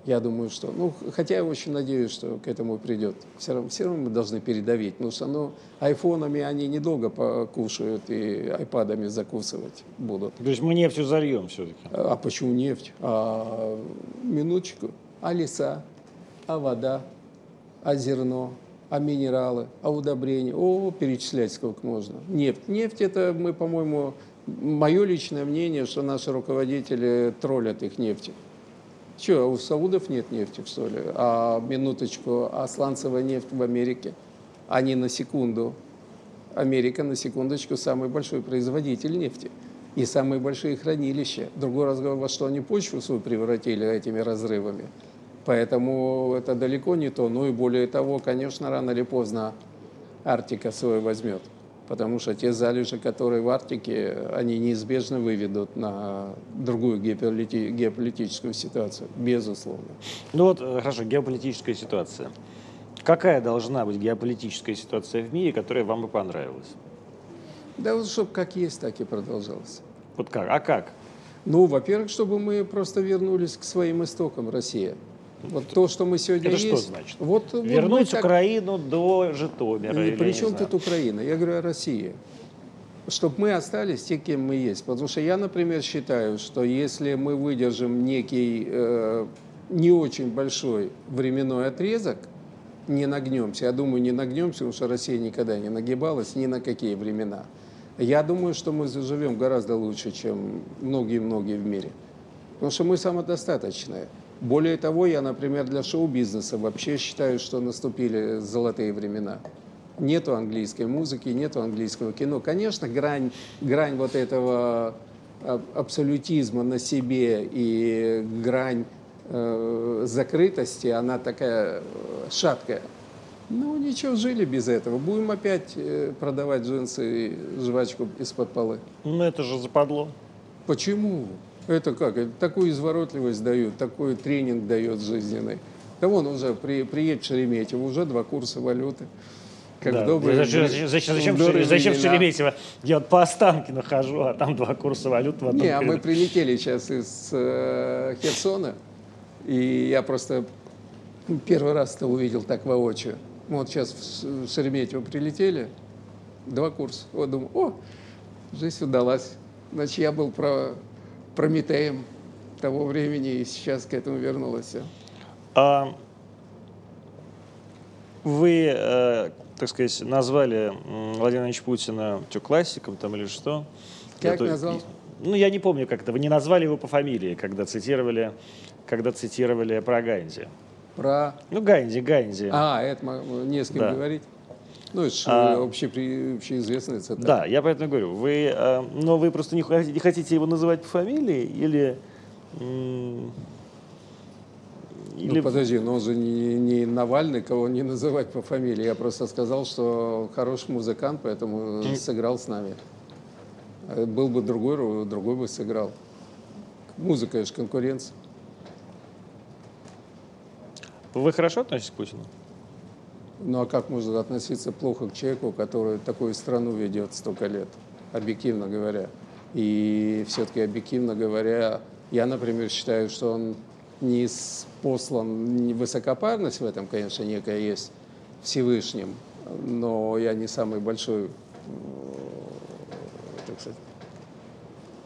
я думаю, что, ну, хотя я очень надеюсь, что к этому придет. Все равно, все равно мы должны передавить, потому что, ну, айфонами они недолго покушают и айпадами закусывать будут. То есть мы нефтью зальем все-таки? А почему нефть? А, минуточку. А леса, а вода, а зерно, а минералы, а удобрения. О, перечислять сколько можно. Нефть. Нефть это мы, по-моему, мое личное мнение, что наши руководители троллят их нефтью. Что, у саудов нет нефти, что ли? А минуточку, а сланцевая нефть в Америке? Они на секунду. Америка, на секундочку, самый большой производитель нефти. И самые большие хранилища. Другой разговор, во что они почву свою превратили этими разрывами. Поэтому это далеко не то. Ну и более того, конечно, рано или поздно Арктика свой возьмет потому что те залежи, которые в Арктике, они неизбежно выведут на другую геополити геополитическую ситуацию, безусловно. Ну вот, э, хорошо, геополитическая ситуация. Какая должна быть геополитическая ситуация в мире, которая вам бы понравилась? Да вот, чтобы как есть, так и продолжалось. Вот как? А как? Ну, во-первых, чтобы мы просто вернулись к своим истокам России. Вот то, что мы сегодня Это есть. что значит? Вот, Вернуть вот Украину до Житомира. Или, при чем тут Украина? Я говорю о России. Чтобы мы остались те, кем мы есть. Потому что я, например, считаю, что если мы выдержим некий э, не очень большой временной отрезок, не нагнемся, я думаю, не нагнемся, потому что Россия никогда не нагибалась ни на какие времена. Я думаю, что мы заживем гораздо лучше, чем многие-многие в мире. Потому что мы самодостаточные. Более того, я, например, для шоу-бизнеса вообще считаю, что наступили золотые времена. Нету английской музыки, нету английского кино. Конечно, грань, грань вот этого а, абсолютизма на себе и грань э, закрытости, она такая э, шаткая. Ну, ничего, жили без этого. Будем опять э, продавать джинсы и жвачку из-под полы. Ну это же западло. Почему? Это как? Это такую изворотливость дают, такой тренинг дает жизненный. Да вон уже при, приедет в Шереметьево, уже два курса валюты. Как Да. добрые, зачем, зачем, зачем, Шере- зачем. Шереметьево? Я вот по Останкино хожу, а там два курса валют в одном Не, а мы прилетели сейчас из э, Херсона, и я просто первый раз это увидел так воочию. Мы Вот сейчас в Шереметьево прилетели, два курса. Вот думаю, о, жизнь удалась. Значит, я был про Прометеем того времени, и сейчас к этому вернулась. А вы, э, так сказать, назвали Владимира Ильича Путина что, классиком там или что? Как Я то- назвал? Ну, я не помню, как это. Вы не назвали его по фамилии, когда цитировали, когда цитировали про Ганди. Про... Ну, Ганди, Ганди. А, это мо- не с кем Да. говорить. Ну, это же А- общепри- общеизвестная цитата. Да, я поэтому говорю. Вы, э, но вы просто не хотите, не хотите его называть по фамилии или... м, Ну, подожди, но он же не, не Навальный, кого не называть по фамилии. Я просто сказал, что хороший музыкант, поэтому сыграл с нами. А Был бы другой, ру- другой бы сыграл. Музыка, это же конкуренция. Вы хорошо относитесь к Путину? Ну а как можно относиться плохо к человеку, который такую страну ведет столько лет, объективно говоря? И все-таки объективно говоря, я, например, считаю, что он не послан не высокопарность в этом, конечно, некая есть Всевышним, но я не самый большой так сказать,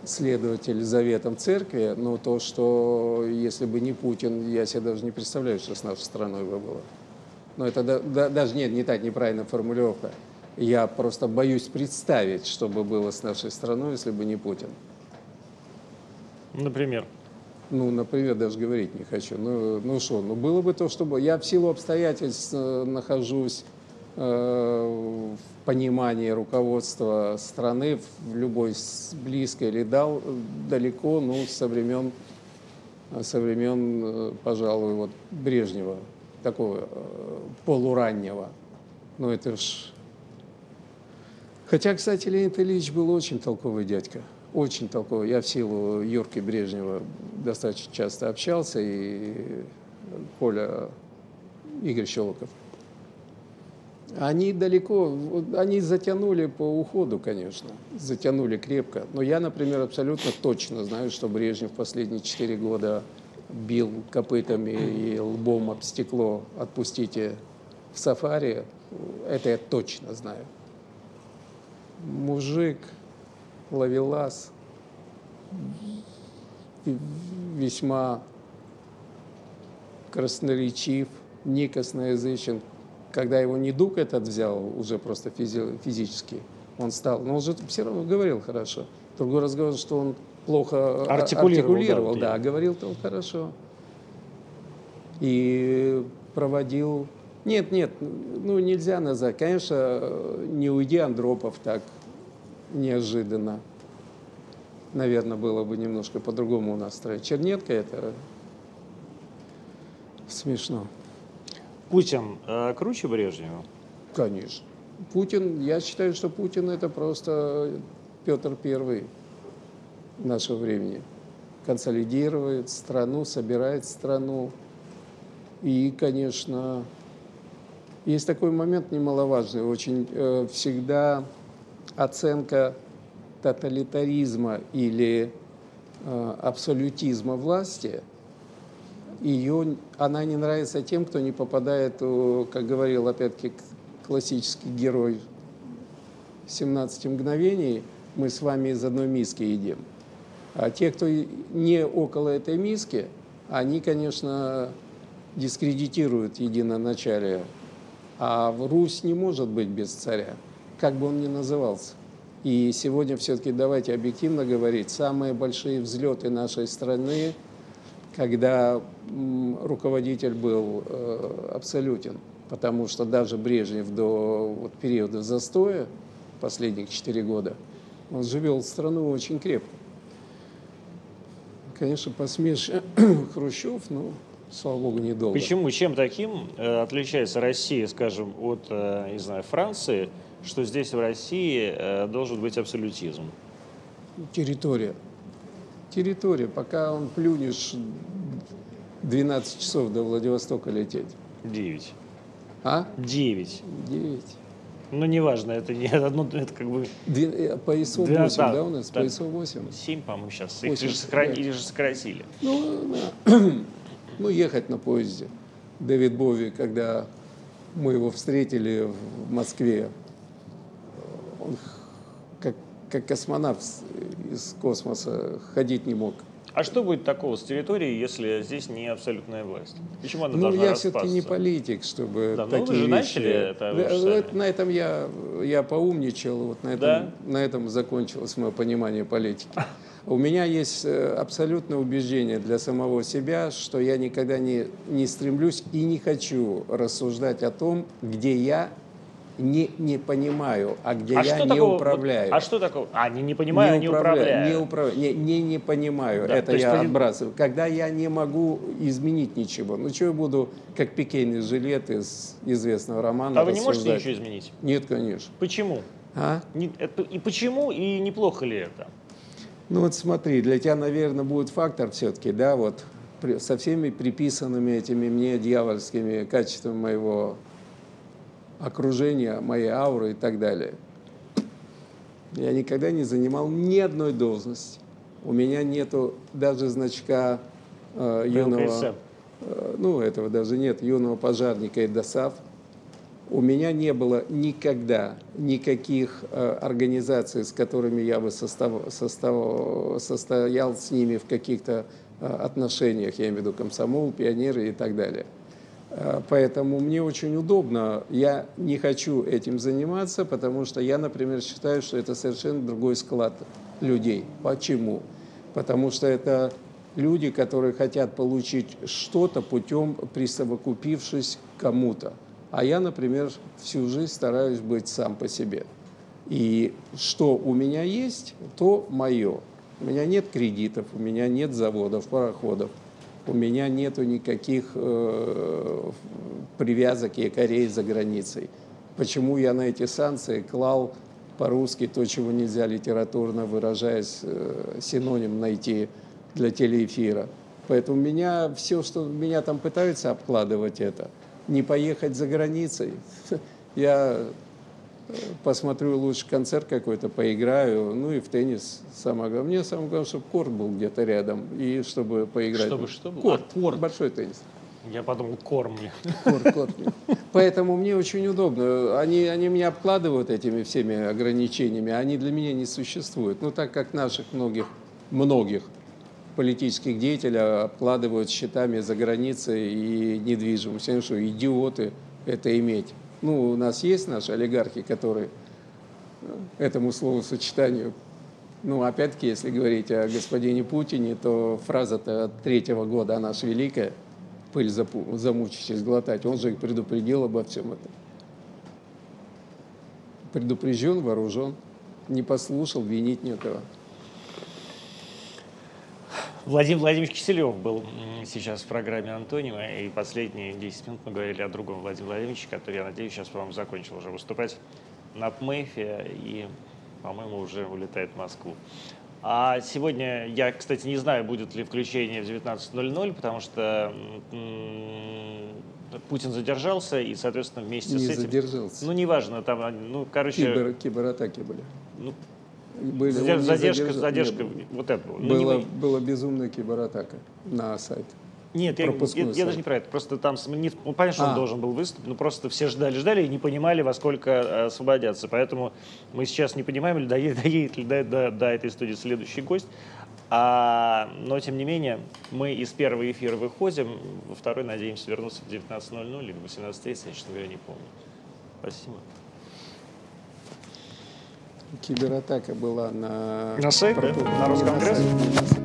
следователь заветам церкви, но то, что если бы не Путин, я себе даже не представляю, что с нашей страной бы было. Но это да, да, даже нет, не так неправильная формулировка. Я просто боюсь представить, что бы было с нашей страной, если бы не Путин. Например? Ну, например, даже говорить не хочу. Ну, ну что, ну было бы то, чтобы... Я в силу обстоятельств э, нахожусь э, в понимании руководства страны в любой близкой или дал, далеко, ну, со времен, со времен, э, пожалуй, вот Брежнева, такого э, полураннего. Ну, это ж... Хотя, кстати, Леонид Ильич был очень толковый дядька очень толковый. Я в силу Юрки Брежнева достаточно часто общался, и Коля Игорь Щелоков. Они далеко, они затянули по уходу, конечно, затянули крепко. Но я, например, абсолютно точно знаю, что Брежнев последние четыре года бил копытами и лбом об стекло «отпустите в сафари». Это я точно знаю. Мужик – ловелас, весьма красноречив, не. Когда его недуг этот взял, уже просто физи физически, он стал, но он же все равно говорил хорошо. Другой раз говорил, что он плохо артикулировал, артикулировал да, да, говорил-то он хорошо. И проводил... Нет, нет, ну нельзя назвать. Конечно, не уйди Андропов так неожиданно. Наверное, было бы немножко по-другому у нас. Чернетка – это смешно. Путин э, круче Брежнева? Конечно. Путин, я считаю, что Путин – это просто Петр Первый нашего времени. Консолидирует страну, собирает страну. И, конечно, есть такой момент немаловажный. Очень э, всегда оценка тоталитаризма или э, абсолютизма власти, ее, она не нравится тем, кто не попадает, как говорил опять-таки классический герой 17 мгновений, мы с вами из одной миски едим. А те, кто не около этой миски, они, конечно, дискредитируют единоначалие. А Русь не может быть без царя как бы он ни назывался. И сегодня все-таки давайте объективно говорить, самые большие взлеты нашей страны, когда руководитель был э, абсолютен, потому что даже Брежнев до вот, периода застоя, последних четыре года, он живел страну очень крепко. Конечно, посмешие <clears throat> Хрущев, но, слава богу, недолго. Почему? Чем таким э, отличается Россия, скажем, от, э, не знаю, Франции, что здесь, в России, э, должен быть абсолютизм? Территория. Территория. Пока он плюнешь 12 часов до Владивостока лететь. 9. А? 9. 9. Ну, неважно, это не одно, это как бы... Две, э, поясов 12, 8, да, да у нас? Да. Поясов 8. 7, по-моему, сейчас. 8, их же, сохрани, да. же сократили. Ну, да. <clears throat> ну, ехать на поезде. Дэвид Бови, когда мы его встретили в Москве он как, как космонавт из космоса ходить не мог. А что будет такого с территорией, если здесь не абсолютная власть? Почему она ну, должна я все-таки не политик, чтобы да, такие ну, вы же вещи... начали это да, На этом я, я поумничал, вот на этом, да? на этом закончилось мое понимание политики. У меня есть э, абсолютное убеждение для самого себя, что я никогда не, не стремлюсь и не хочу рассуждать о том, где я не, не понимаю, а где а я не такого, управляю. а что такое? А, не, не понимаю, не, управляю. Не, управляю, не, не, не понимаю, да, это я есть, отбрасываю. Когда я не могу изменить ничего. Ну, что я буду, как пикейный жилет из известного романа А вы не можете ничего изменить? Нет, конечно. Почему? А? Не, это, и почему, и неплохо ли это? Ну вот смотри, для тебя, наверное, будет фактор все-таки, да, вот со всеми приписанными этими мне дьявольскими качествами моего окружения, моей ауры и так далее. Я никогда не занимал ни одной должности. У меня нету даже значка э, юного, э, ну этого даже нет, юного пожарника Эдосав. У меня не было никогда никаких э, организаций, с которыми я бы состав, состав, состоял с ними в каких-то э, отношениях, я имею в виду комсомол, пионеры и так далее. Э, поэтому мне очень удобно. Я не хочу этим заниматься, потому что я, например, считаю, что это совершенно другой склад людей. Почему? Потому что это люди, которые хотят получить что-то путем присовокупившись кому-то. А я, например, всю жизнь стараюсь быть сам по себе. И что у меня есть, то мое. У меня нет кредитов, у меня нет заводов, пароходов, у меня нету никаких э, привязок якорей за границей. Почему я на эти санкции клал по-русски то, чего нельзя литературно выражаясь, э, синоним найти для телеэфира. Поэтому меня все, что меня там пытаются обкладывать это – не поехать за границей. <laughs> Я посмотрю лучше концерт какой-то, поиграю, ну и в теннис самое главное. Мне самое главное, чтобы корт был где-то рядом, и чтобы поиграть. Чтобы что было? Корт, а, корт. большой теннис. Я подумал, корм мне. Корт, корт. Поэтому мне очень удобно. Они, они меня обкладывают этими всеми ограничениями, а они для меня не существуют. Ну, так как наших многих, многих политических деятелей обкладывают счетами за границей и недвижимостью. Они что, идиоты это иметь? Ну, у нас есть наши олигархи, которые э, этому словосочетанию ну, опять-таки, если говорить о господине Путине, то фраза-то от третьего года, она же великая, пыль замучившись глотать, он же предупредил обо всем этом. Предупрежден, вооружен, не послушал, винить некого. Владимир Владимирович Киселев был сейчас в программе Антонима, и последние 10 минут мы говорили о другом Владимире Владимировиче, который, я надеюсь, сейчас, по-моему, закончил уже выступать на ПМЭФе и, по-моему, уже улетает в Москву. А сегодня я, кстати, не знаю, будет ли включение в 19.00, потому что Путин задержался, и, соответственно, вместе не с этим... Не задержался. Ну, неважно, там, ну, короче... Кибер, кибератаки были. Ну, были, задержка, задержка, задержка нет, вот это было. Ну, было, не... была безумная кибератака на сайт. Нет, я, я, я даже не про это. Просто там, не, ну, понятно, что а. он должен был выступить, но просто все ждали, ждали и не понимали, во сколько э, освободятся. Поэтому мы сейчас не понимаем, ли доедет, <laughs> доедет ли до, до, до этой студии следующий гость. А, но, тем не менее, мы из первого эфира выходим, во второй надеемся вернуться в 19.00 или в 18.30, я, честно говоря, не помню. Спасибо. Кибератака была на... На сайт, да? На Росконгресс? Вселенскую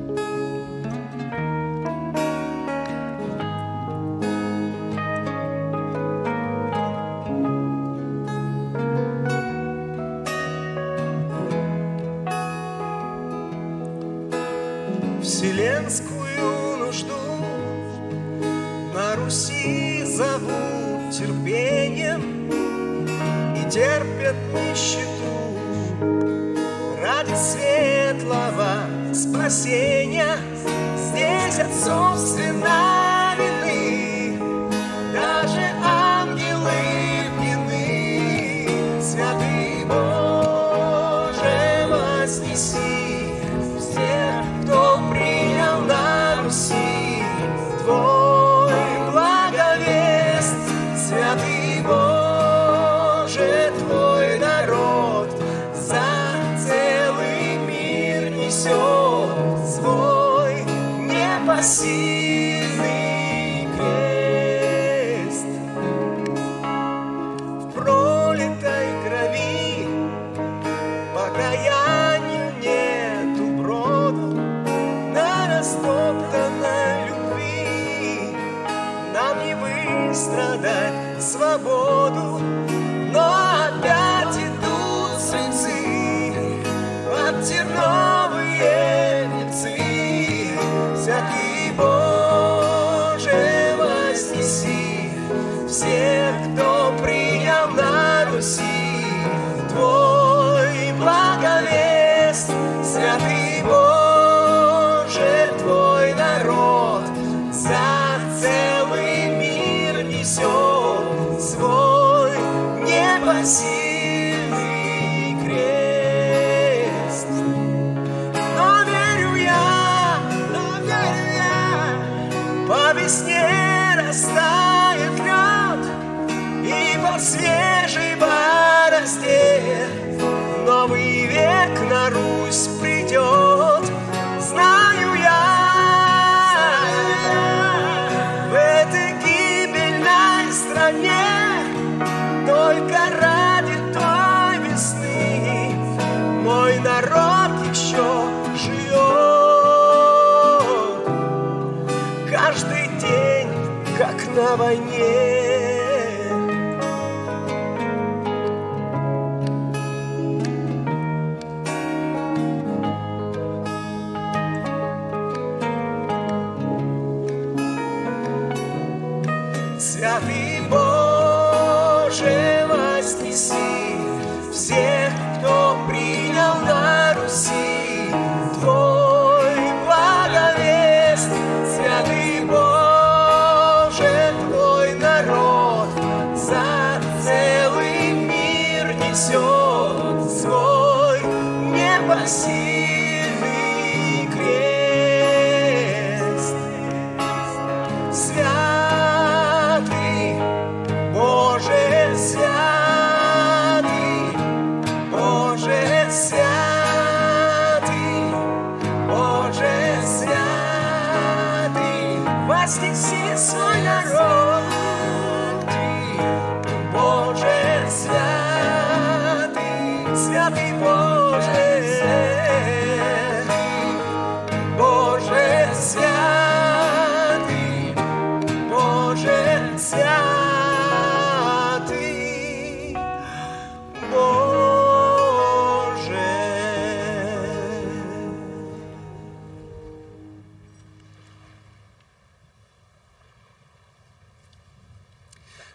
на войне.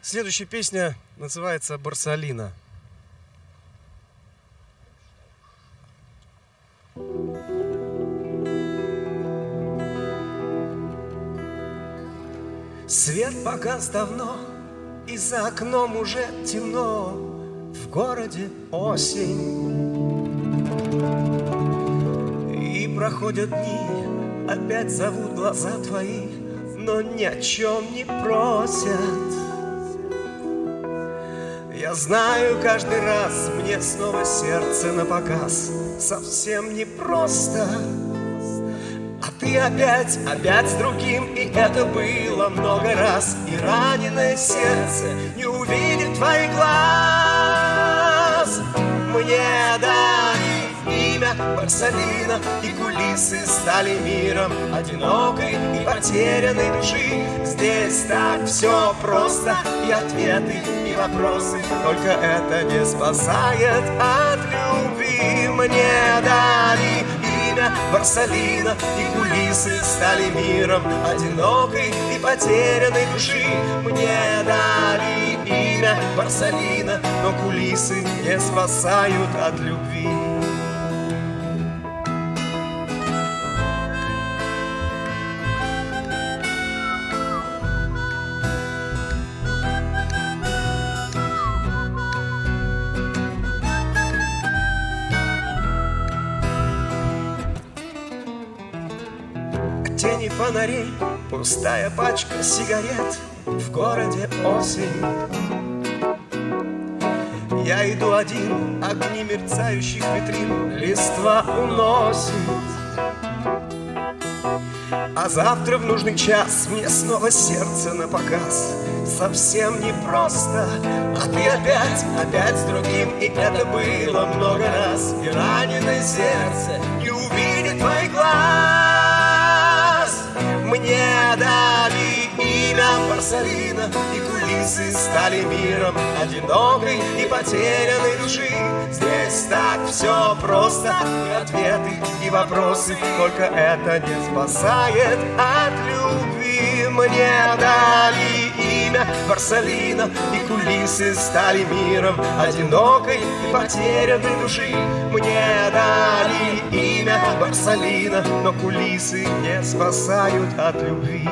Следующая песня называется «Барсалина». Свет погас давно, и за окном уже темно, В городе осень. И проходят дни, опять зовут глаза твои, Но ни о чем не просят. Я знаю, каждый раз мне снова сердце на показ. Совсем непросто А ты опять, опять с другим И это было много раз. И раненое сердце не увидит твоих глаз. Мне дали имя Барсалина И кулисы стали миром Одинокой и потерянной души. Здесь так все просто И ответы, и вопросы. Только это не спасает от любви. Мне дали имя Барсалина И кулисы стали миром Одинокой и потерянной души. Мне дали имя Барсалина Но кулисы не спасают от любви пустая пачка сигарет В городе осень. Я иду один, огни мерцающих витрин Листва уносит А завтра в нужный час Мне снова сердце на показ. Совсем непросто А ты опять, опять с другим И это было много раз. И раненое сердце Мне дали имя Барсалина И кулисы стали миром Одинокой и потерянной души. Здесь так все просто И ответы, и вопросы Только это не спасает. От любви Мне дали имя Барсалина И кулисы стали миром Одинокой и потерянной души. Мне дали имя Барсалина Но кулисы не спасают от любви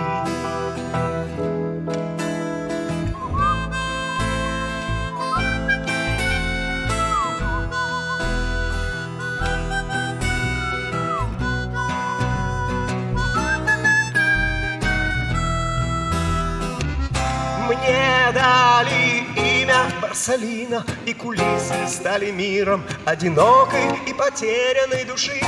дали имя Барсалина И кулисы стали миром Одинокой и потерянной души.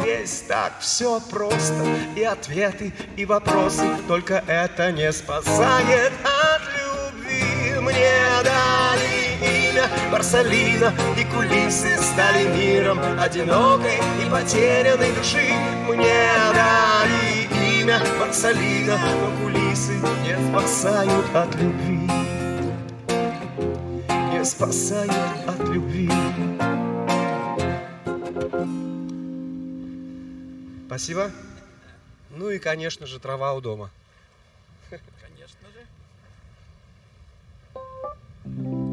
Здесь так все просто И ответы, и вопросы Только это не спасает от любви. Мне дали имя Барсалина И кулисы стали миром Одинокой и потерянной души. Мне дали имя Барсалина, но кулисы не спасают от любви. Не спасают от любви. Спасибо. Ну и, конечно же, трава у дома. Конечно же.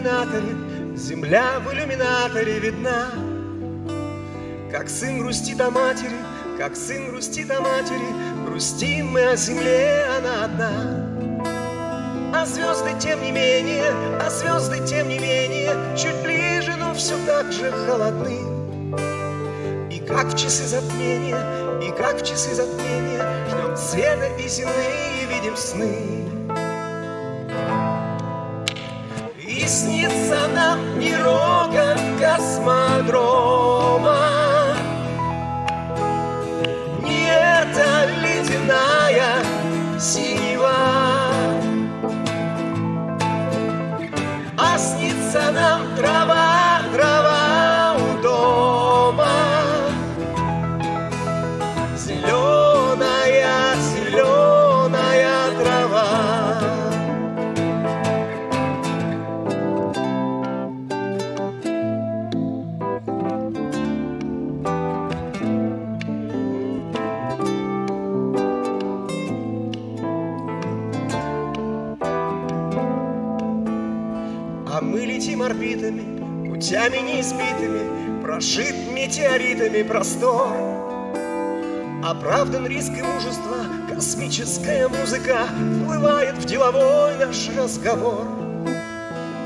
Иллюминаторе, земля в иллюминаторе видна. Как сын грустит о матери, как сын грустит о матери, грустим мы о земле, она одна. А звезды, тем не менее, а звезды, тем не менее, чуть ближе, но все так же холодны. И как в часы затмения, и как в часы затмения, ждем света и зимы и видим сны. Снится нам не рокот космодрома, метеоритами простор. Оправдан риск и мужество, космическая музыка Вплывает в деловой наш разговор.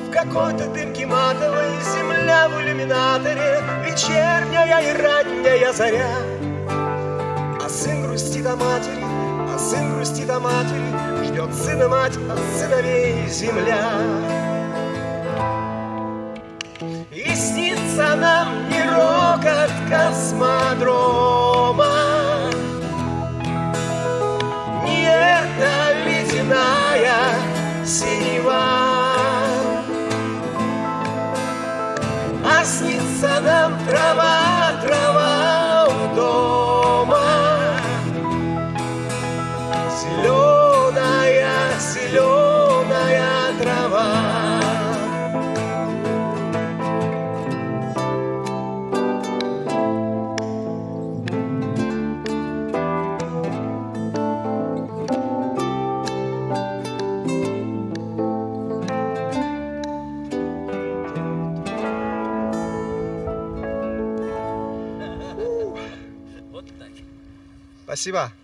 В какой-то дымке матовой земля в иллюминаторе, Вечерняя и ранняя заря. А сын грустит о матери, а сын грустит о матери, Ждет сына мать от сыновей земля. Космодрома, Не эта ледяная синева, А снится нам трава, Спасибо.